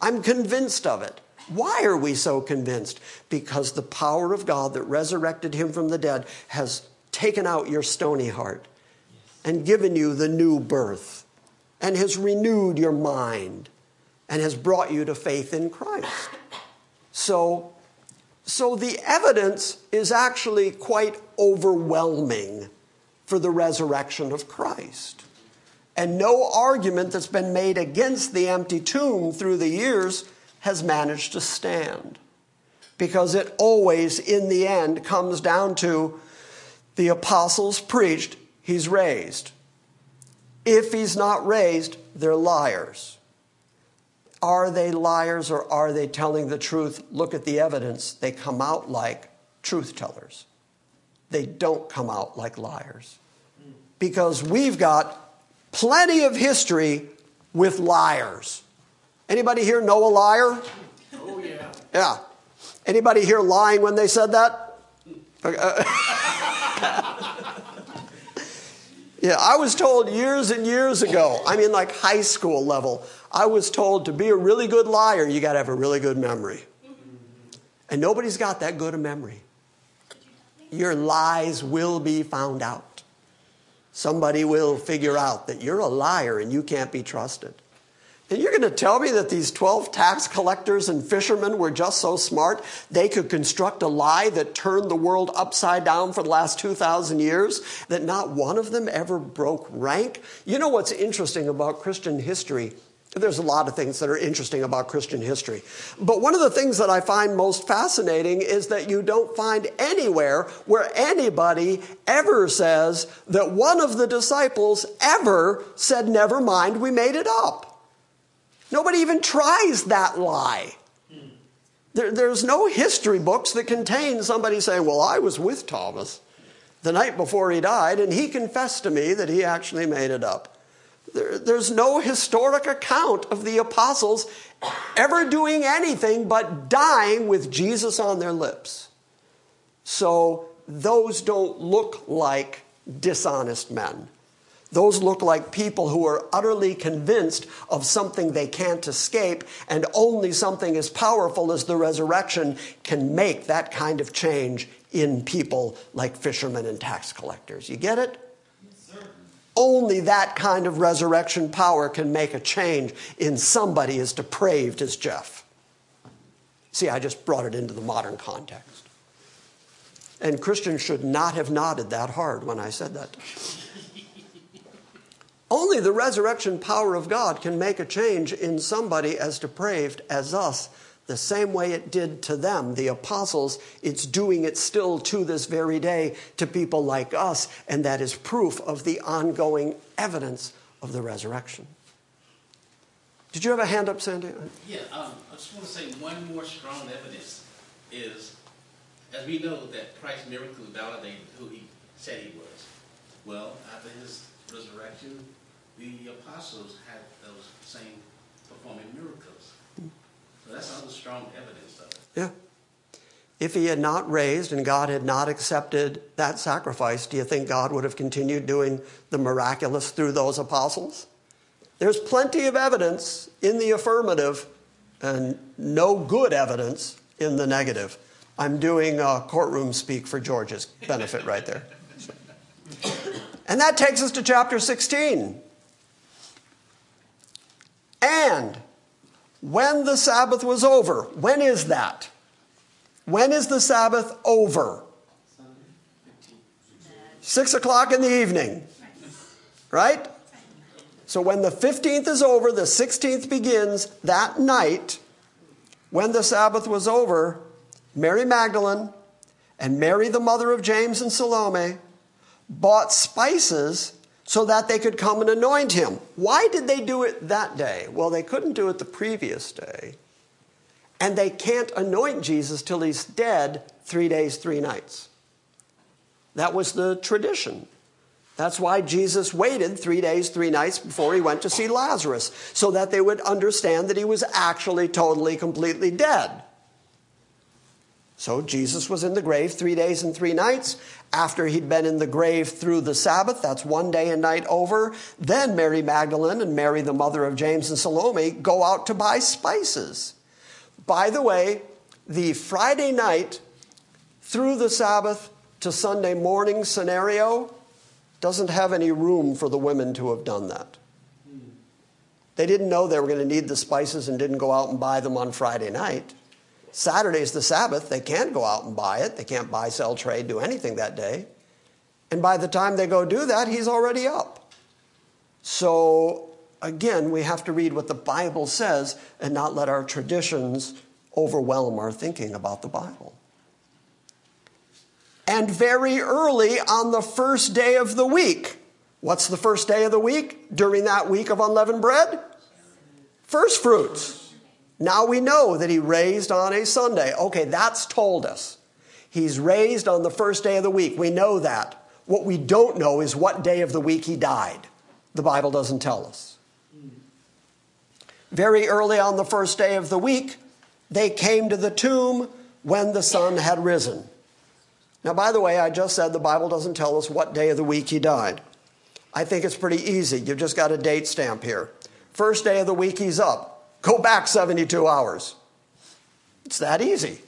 I'm convinced of it. Why are we so convinced? Because the power of God that resurrected him from the dead has taken out your stony heart and given you the new birth and has renewed your mind and has brought you to faith in Christ. So, so the evidence is actually quite overwhelming for the resurrection of Christ. And no argument that's been made against the empty tomb through the years has managed to stand. Because it always, in the end, comes down to the apostles preached, he's raised. If he's not raised, they're liars. Are they liars or are they telling the truth? Look at the evidence. They come out like truth tellers. They don't come out like liars. Because we've got plenty of history with liars. Anybody here know a liar? Oh, yeah. Yeah. Anybody here lying when they said that? Uh, uh, yeah, I was told years and years ago, I mean, like high school level, I was told to be a really good liar, you got to have a really good memory. And nobody's got that good a memory. Your lies will be found out. Somebody will figure out that you're a liar and you can't be trusted. And you're going to tell me that these 12 tax collectors and fishermen were just so smart they could construct a lie that turned the world upside down for the last 2,000 years, that not one of them ever broke rank? You know what's interesting about Christian history? There's a lot of things that are interesting about Christian history. But one of the things that I find most fascinating is that you don't find anywhere where anybody ever says that one of the disciples ever said, Never mind, we made it up. Nobody even tries that lie. There, there's no history books that contain somebody saying, Well, I was with Thomas the night before he died, and he confessed to me that he actually made it up. There, there's no historic account of the apostles ever doing anything but dying with Jesus on their lips. So those don't look like dishonest men. Those look like people who are utterly convinced of something they can't escape, and only something as powerful as the resurrection can make that kind of change in people like fishermen and tax collectors. You get it? Yes, only that kind of resurrection power can make a change in somebody as depraved as Jeff. See, I just brought it into the modern context. And Christians should not have nodded that hard when I said that. Only the resurrection power of God can make a change in somebody as depraved as us, the same way it did to them, the apostles. It's doing it still to this very day to people like us, and that is proof of the ongoing evidence of the resurrection. Did you have a hand up, Sandy? Yeah, um, I just want to say one more strong evidence is, as we know that Christ's miracles validated who he said he was. Well, after his resurrection, the apostles had those same performing miracles. So that's another strong evidence of it. Yeah. If he had not raised and God had not accepted that sacrifice, do you think God would have continued doing the miraculous through those apostles? There's plenty of evidence in the affirmative and no good evidence in the negative. I'm doing a courtroom speak for George's benefit right there. And that takes us to chapter 16. And when the Sabbath was over, when is that? When is the Sabbath over? Six o'clock in the evening. Right? So when the 15th is over, the 16th begins that night. When the Sabbath was over, Mary Magdalene and Mary, the mother of James and Salome, bought spices so that they could come and anoint him. Why did they do it that day? Well, they couldn't do it the previous day. And they can't anoint Jesus till he's dead three days, three nights. That was the tradition. That's why Jesus waited three days, three nights before he went to see Lazarus, so that they would understand that he was actually totally, completely dead. So Jesus was in the grave three days and three nights. After he'd been in the grave through the Sabbath, that's one day and night over, then Mary Magdalene and Mary, the mother of James and Salome, go out to buy spices. By the way, the Friday night through the Sabbath to Sunday morning scenario doesn't have any room for the women to have done that. They didn't know they were going to need the spices and didn't go out and buy them on Friday night. Saturday's the Sabbath. They can't go out and buy it. They can't buy, sell, trade, do anything that day. And by the time they go do that, he's already up. So, again, we have to read what the Bible says and not let our traditions overwhelm our thinking about the Bible. And very early on the first day of the week, what's the first day of the week during that week of unleavened bread? First fruits. Now we know that he raised on a Sunday. Okay, that's told us. He's raised on the first day of the week. We know that. What we don't know is what day of the week he died. The Bible doesn't tell us. Very early on the first day of the week, they came to the tomb when the sun had risen. Now, by the way, I just said the Bible doesn't tell us what day of the week he died. I think it's pretty easy. You've just got a date stamp here. First day of the week, he's up. Go back 72 hours. It's that easy.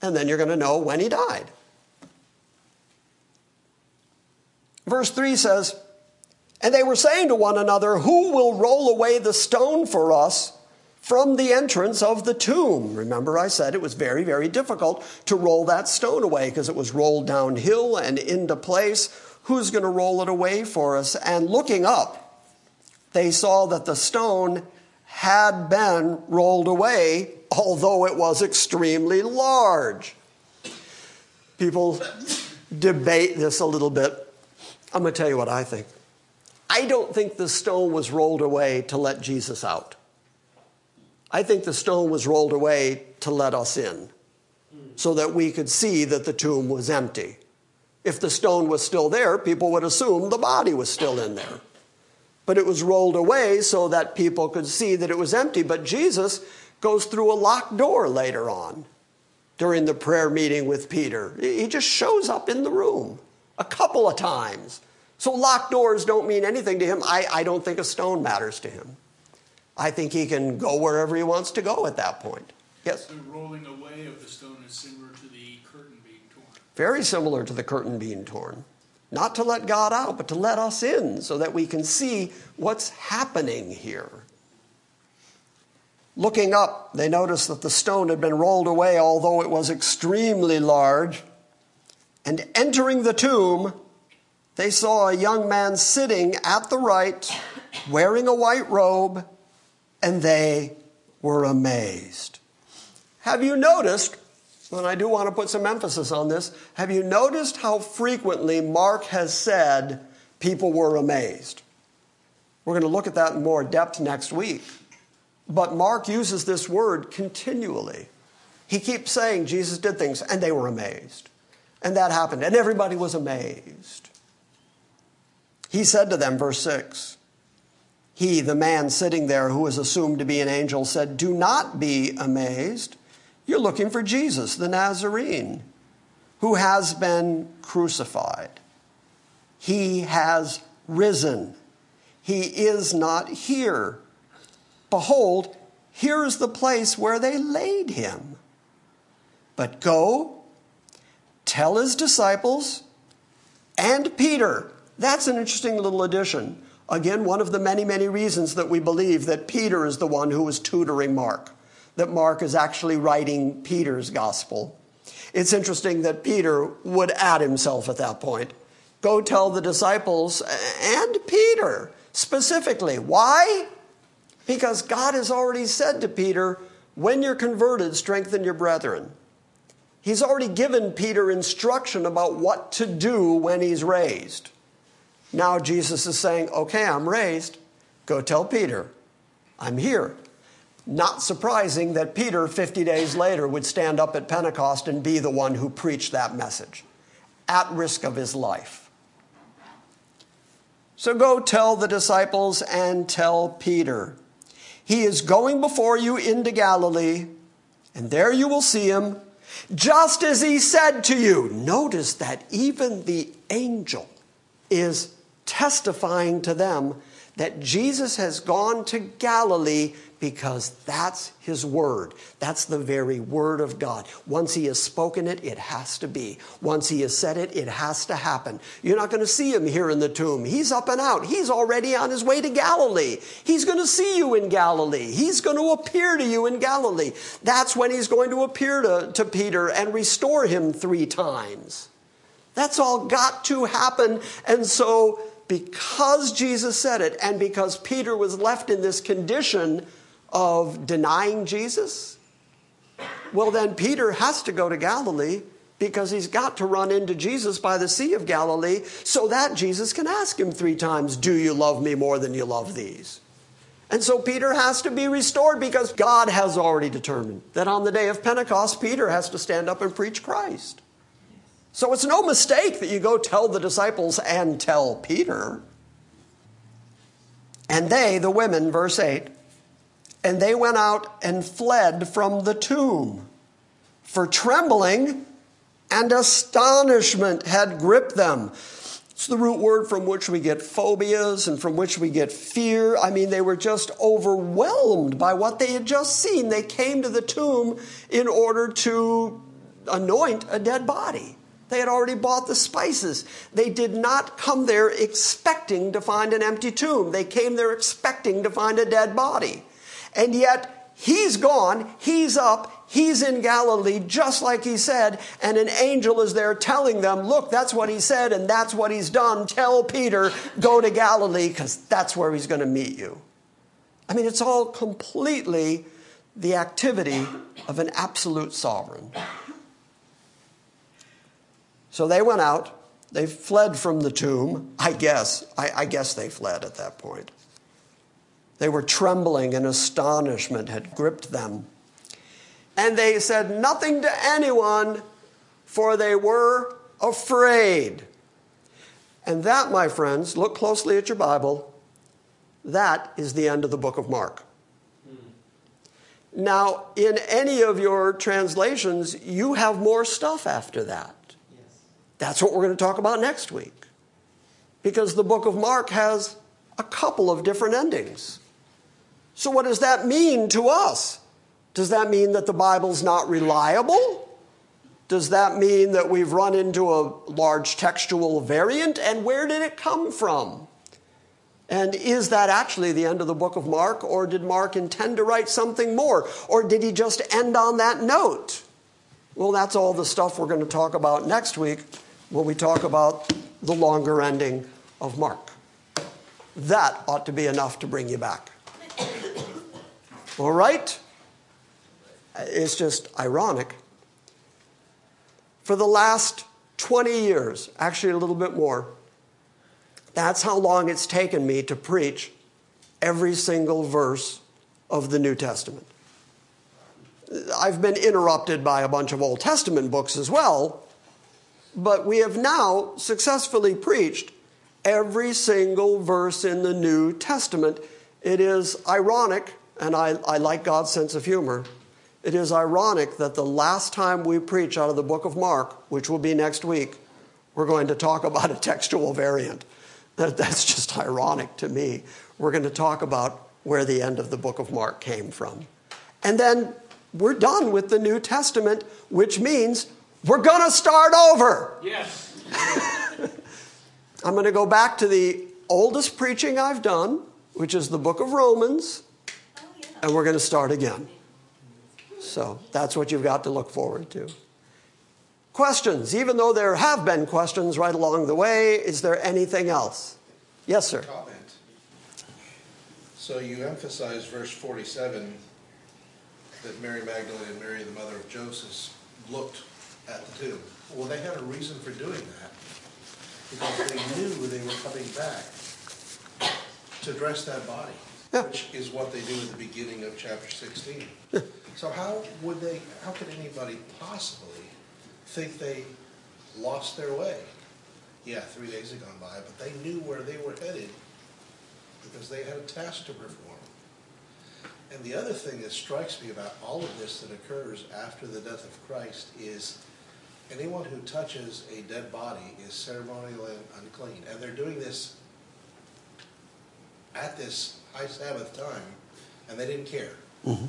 And then you're going to know when he died. Verse 3 says, And they were saying to one another, Who will roll away the stone for us from the entrance of the tomb? Remember, I said it was very, very difficult to roll that stone away because it was rolled downhill and into place. Who's going to roll it away for us? And looking up, they saw that the stone had been rolled away, although it was extremely large. People debate this a little bit. I'm going to tell you what I think. I don't think the stone was rolled away to let Jesus out. I think the stone was rolled away to let us in so that we could see that the tomb was empty. If the stone was still there, people would assume the body was still in there but it was rolled away so that people could see that it was empty. But Jesus goes through a locked door later on during the prayer meeting with Peter. He just shows up in the room a couple of times. So locked doors don't mean anything to him. I, I don't think a stone matters to him. I think he can go wherever he wants to go at that point. Yes? The rolling away of the stone is similar to the curtain being torn. Very similar to the curtain being torn. Not to let God out, but to let us in so that we can see what's happening here. Looking up, they noticed that the stone had been rolled away, although it was extremely large. And entering the tomb, they saw a young man sitting at the right, wearing a white robe, and they were amazed. Have you noticed and I do want to put some emphasis on this. Have you noticed how frequently Mark has said people were amazed? We're going to look at that in more depth next week. But Mark uses this word continually. He keeps saying Jesus did things and they were amazed. And that happened, and everybody was amazed. He said to them, verse 6, He, the man sitting there who was assumed to be an angel, said, Do not be amazed. You're looking for Jesus, the Nazarene, who has been crucified. He has risen. He is not here. Behold, here is the place where they laid him. But go, tell his disciples and Peter. That's an interesting little addition. Again, one of the many, many reasons that we believe that Peter is the one who was tutoring Mark, that Mark is actually writing Peter's gospel. It's interesting that Peter would add himself at that point. Go tell the disciples and Peter specifically. Why? Because God has already said to Peter, when you're converted, strengthen your brethren. He's already given Peter instruction about what to do when he's raised. Now Jesus is saying, okay, I'm raised. Go tell Peter, I'm here. Not surprising that Peter, 50 days later, would stand up at Pentecost and be the one who preached that message at risk of his life. So go tell the disciples and tell Peter. He is going before you into Galilee, and there you will see him, just as he said to you. Notice that even the angel is testifying to them that Jesus has gone to Galilee because that's his word. That's the very word of God. Once he has spoken it, it has to be. Once he has said it, it has to happen. You're not going to see him here in the tomb. He's up and out. He's already on his way to Galilee. He's going to see you in Galilee. He's going to appear to you in Galilee. That's when he's going to appear to, to Peter and restore him three times. That's all got to happen. And so, because Jesus said it, and because Peter was left in this condition, of denying Jesus? Well, then Peter has to go to Galilee because he's got to run into Jesus by the Sea of Galilee so that Jesus can ask him three times, Do you love me more than you love these? And so Peter has to be restored because God has already determined that on the day of Pentecost, Peter has to stand up and preach Christ. So it's no mistake that you go tell the disciples and tell Peter. And they, the women, verse 8, and they went out and fled from the tomb. For trembling and astonishment had gripped them. It's the root word from which we get phobias and from which we get fear. I mean, they were just overwhelmed by what they had just seen. They came to the tomb in order to anoint a dead body. They had already bought the spices. They did not come there expecting to find an empty tomb. They came there expecting to find a dead body. And yet, he's gone, he's up, he's in Galilee, just like he said, and an angel is there telling them, Look, that's what he said, and that's what he's done. Tell Peter, go to Galilee, because that's where he's going to meet you. I mean, it's all completely the activity of an absolute sovereign. So they went out. They fled from the tomb. I guess. I, I guess they fled at that point. They were trembling and astonishment had gripped them. And they said nothing to anyone, for they were afraid. And that, my friends, look closely at your Bible, that is the end of the book of Mark. Now, in any of your translations, you have more stuff after that. Yes. That's what we're going to talk about next week. Because the book of Mark has a couple of different endings. So, what does that mean to us? Does that mean that the Bible's not reliable? Does that mean that we've run into a large textual variant? And where did it come from? And is that actually the end of the book of Mark, or did Mark intend to write something more? Or did he just end on that note? Well, that's all the stuff we're going to talk about next week when we talk about the longer ending of Mark. That ought to be enough to bring you back. All right? It's just ironic. For the last 20 years, actually a little bit more, that's how long it's taken me to preach every single verse of the New Testament. I've been interrupted by a bunch of Old Testament books as well, but we have now successfully preached every single verse in the New Testament. It is ironic and I, I like God's sense of humor. it is ironic that the last time we preach out of the book of Mark, which will be next week, we're going to talk about a textual variant. That, that's just ironic to me. We're going to talk about where the end of the book of Mark came from. And then we're done with the New Testament, which means we're going to start over. Yes. I'm going to go back to the oldest preaching I've done, which is the book of Romans, and we're going to start again. So that's what you've got to look forward to. Questions, even though there have been questions right along the way, is there anything else? Yes, sir. Comment. So you emphasize verse 47 that Mary Magdalene and Mary, the mother of Joseph, looked at the tomb. Well, they had a reason for doing that because they knew they were coming back to dress that body, Yeah. which is what they do at the beginning of chapter 16. So how would they, how could anybody possibly think they lost their way? Yeah, three days had gone by, but they knew where they were headed because they had a task to perform. And the other thing that strikes me about all of this that occurs after the death of Christ is anyone who touches a dead body is ceremonially unclean. And they're doing this at this high Sabbath time, and they didn't care. Mm-hmm.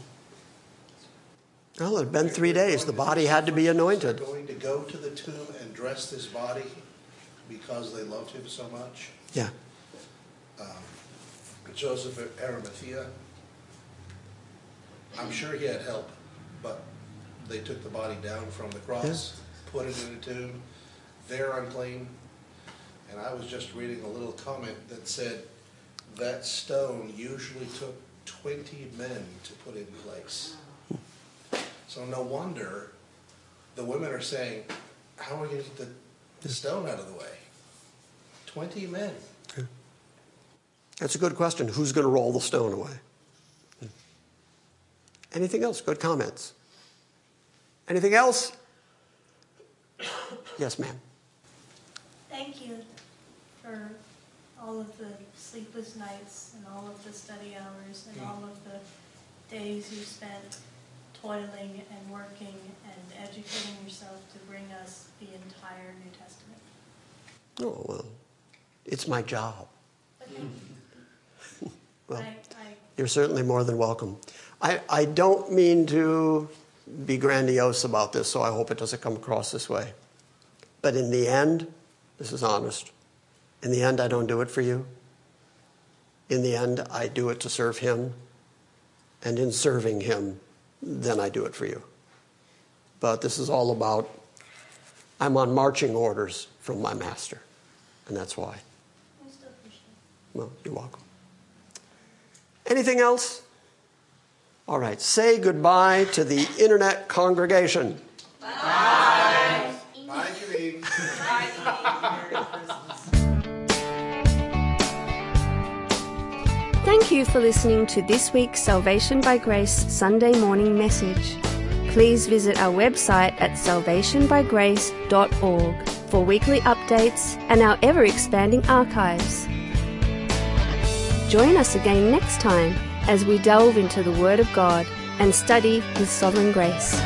Well, it had been three days. The body had to be anointed. They're going to go to the tomb and dress this body because they loved him so much. Yeah. Um, Joseph of Arimathea, I'm sure he had help, but they took the body down from the cross, put it in a tomb. They're unclean. And I was just reading a little comment that said that stone usually took 20 men to put in place. So no wonder the women are saying, how are we going to get the, the stone out of the way? 20 men. That's a good question. Who's going to roll the stone away? Anything else? Good comments. Anything else? Yes, ma'am. Thank you for all of the sleepless nights and all of the study hours and mm. all of the days you spent toiling and working and educating yourself to bring us the entire New Testament. Oh, well, it's my job. Okay. Well, I, I, you're certainly more than welcome. I, I don't mean to be grandiose about this, so I hope it doesn't come across this way. But in the end, this is honest. In the end, I don't do it for you. In the end, I do it to serve Him. And in serving Him, then I do it for you. But this is all about I'm on marching orders from my master. And that's why. Well, you're welcome. Anything else? All right, say goodbye to the internet congregation. Bye, you for listening to this week's Salvation by Grace Sunday morning message. Please visit our website at salvationbygrace.org for weekly updates and our ever expanding archives. Join us again next time as we delve into the Word of God and study His sovereign grace.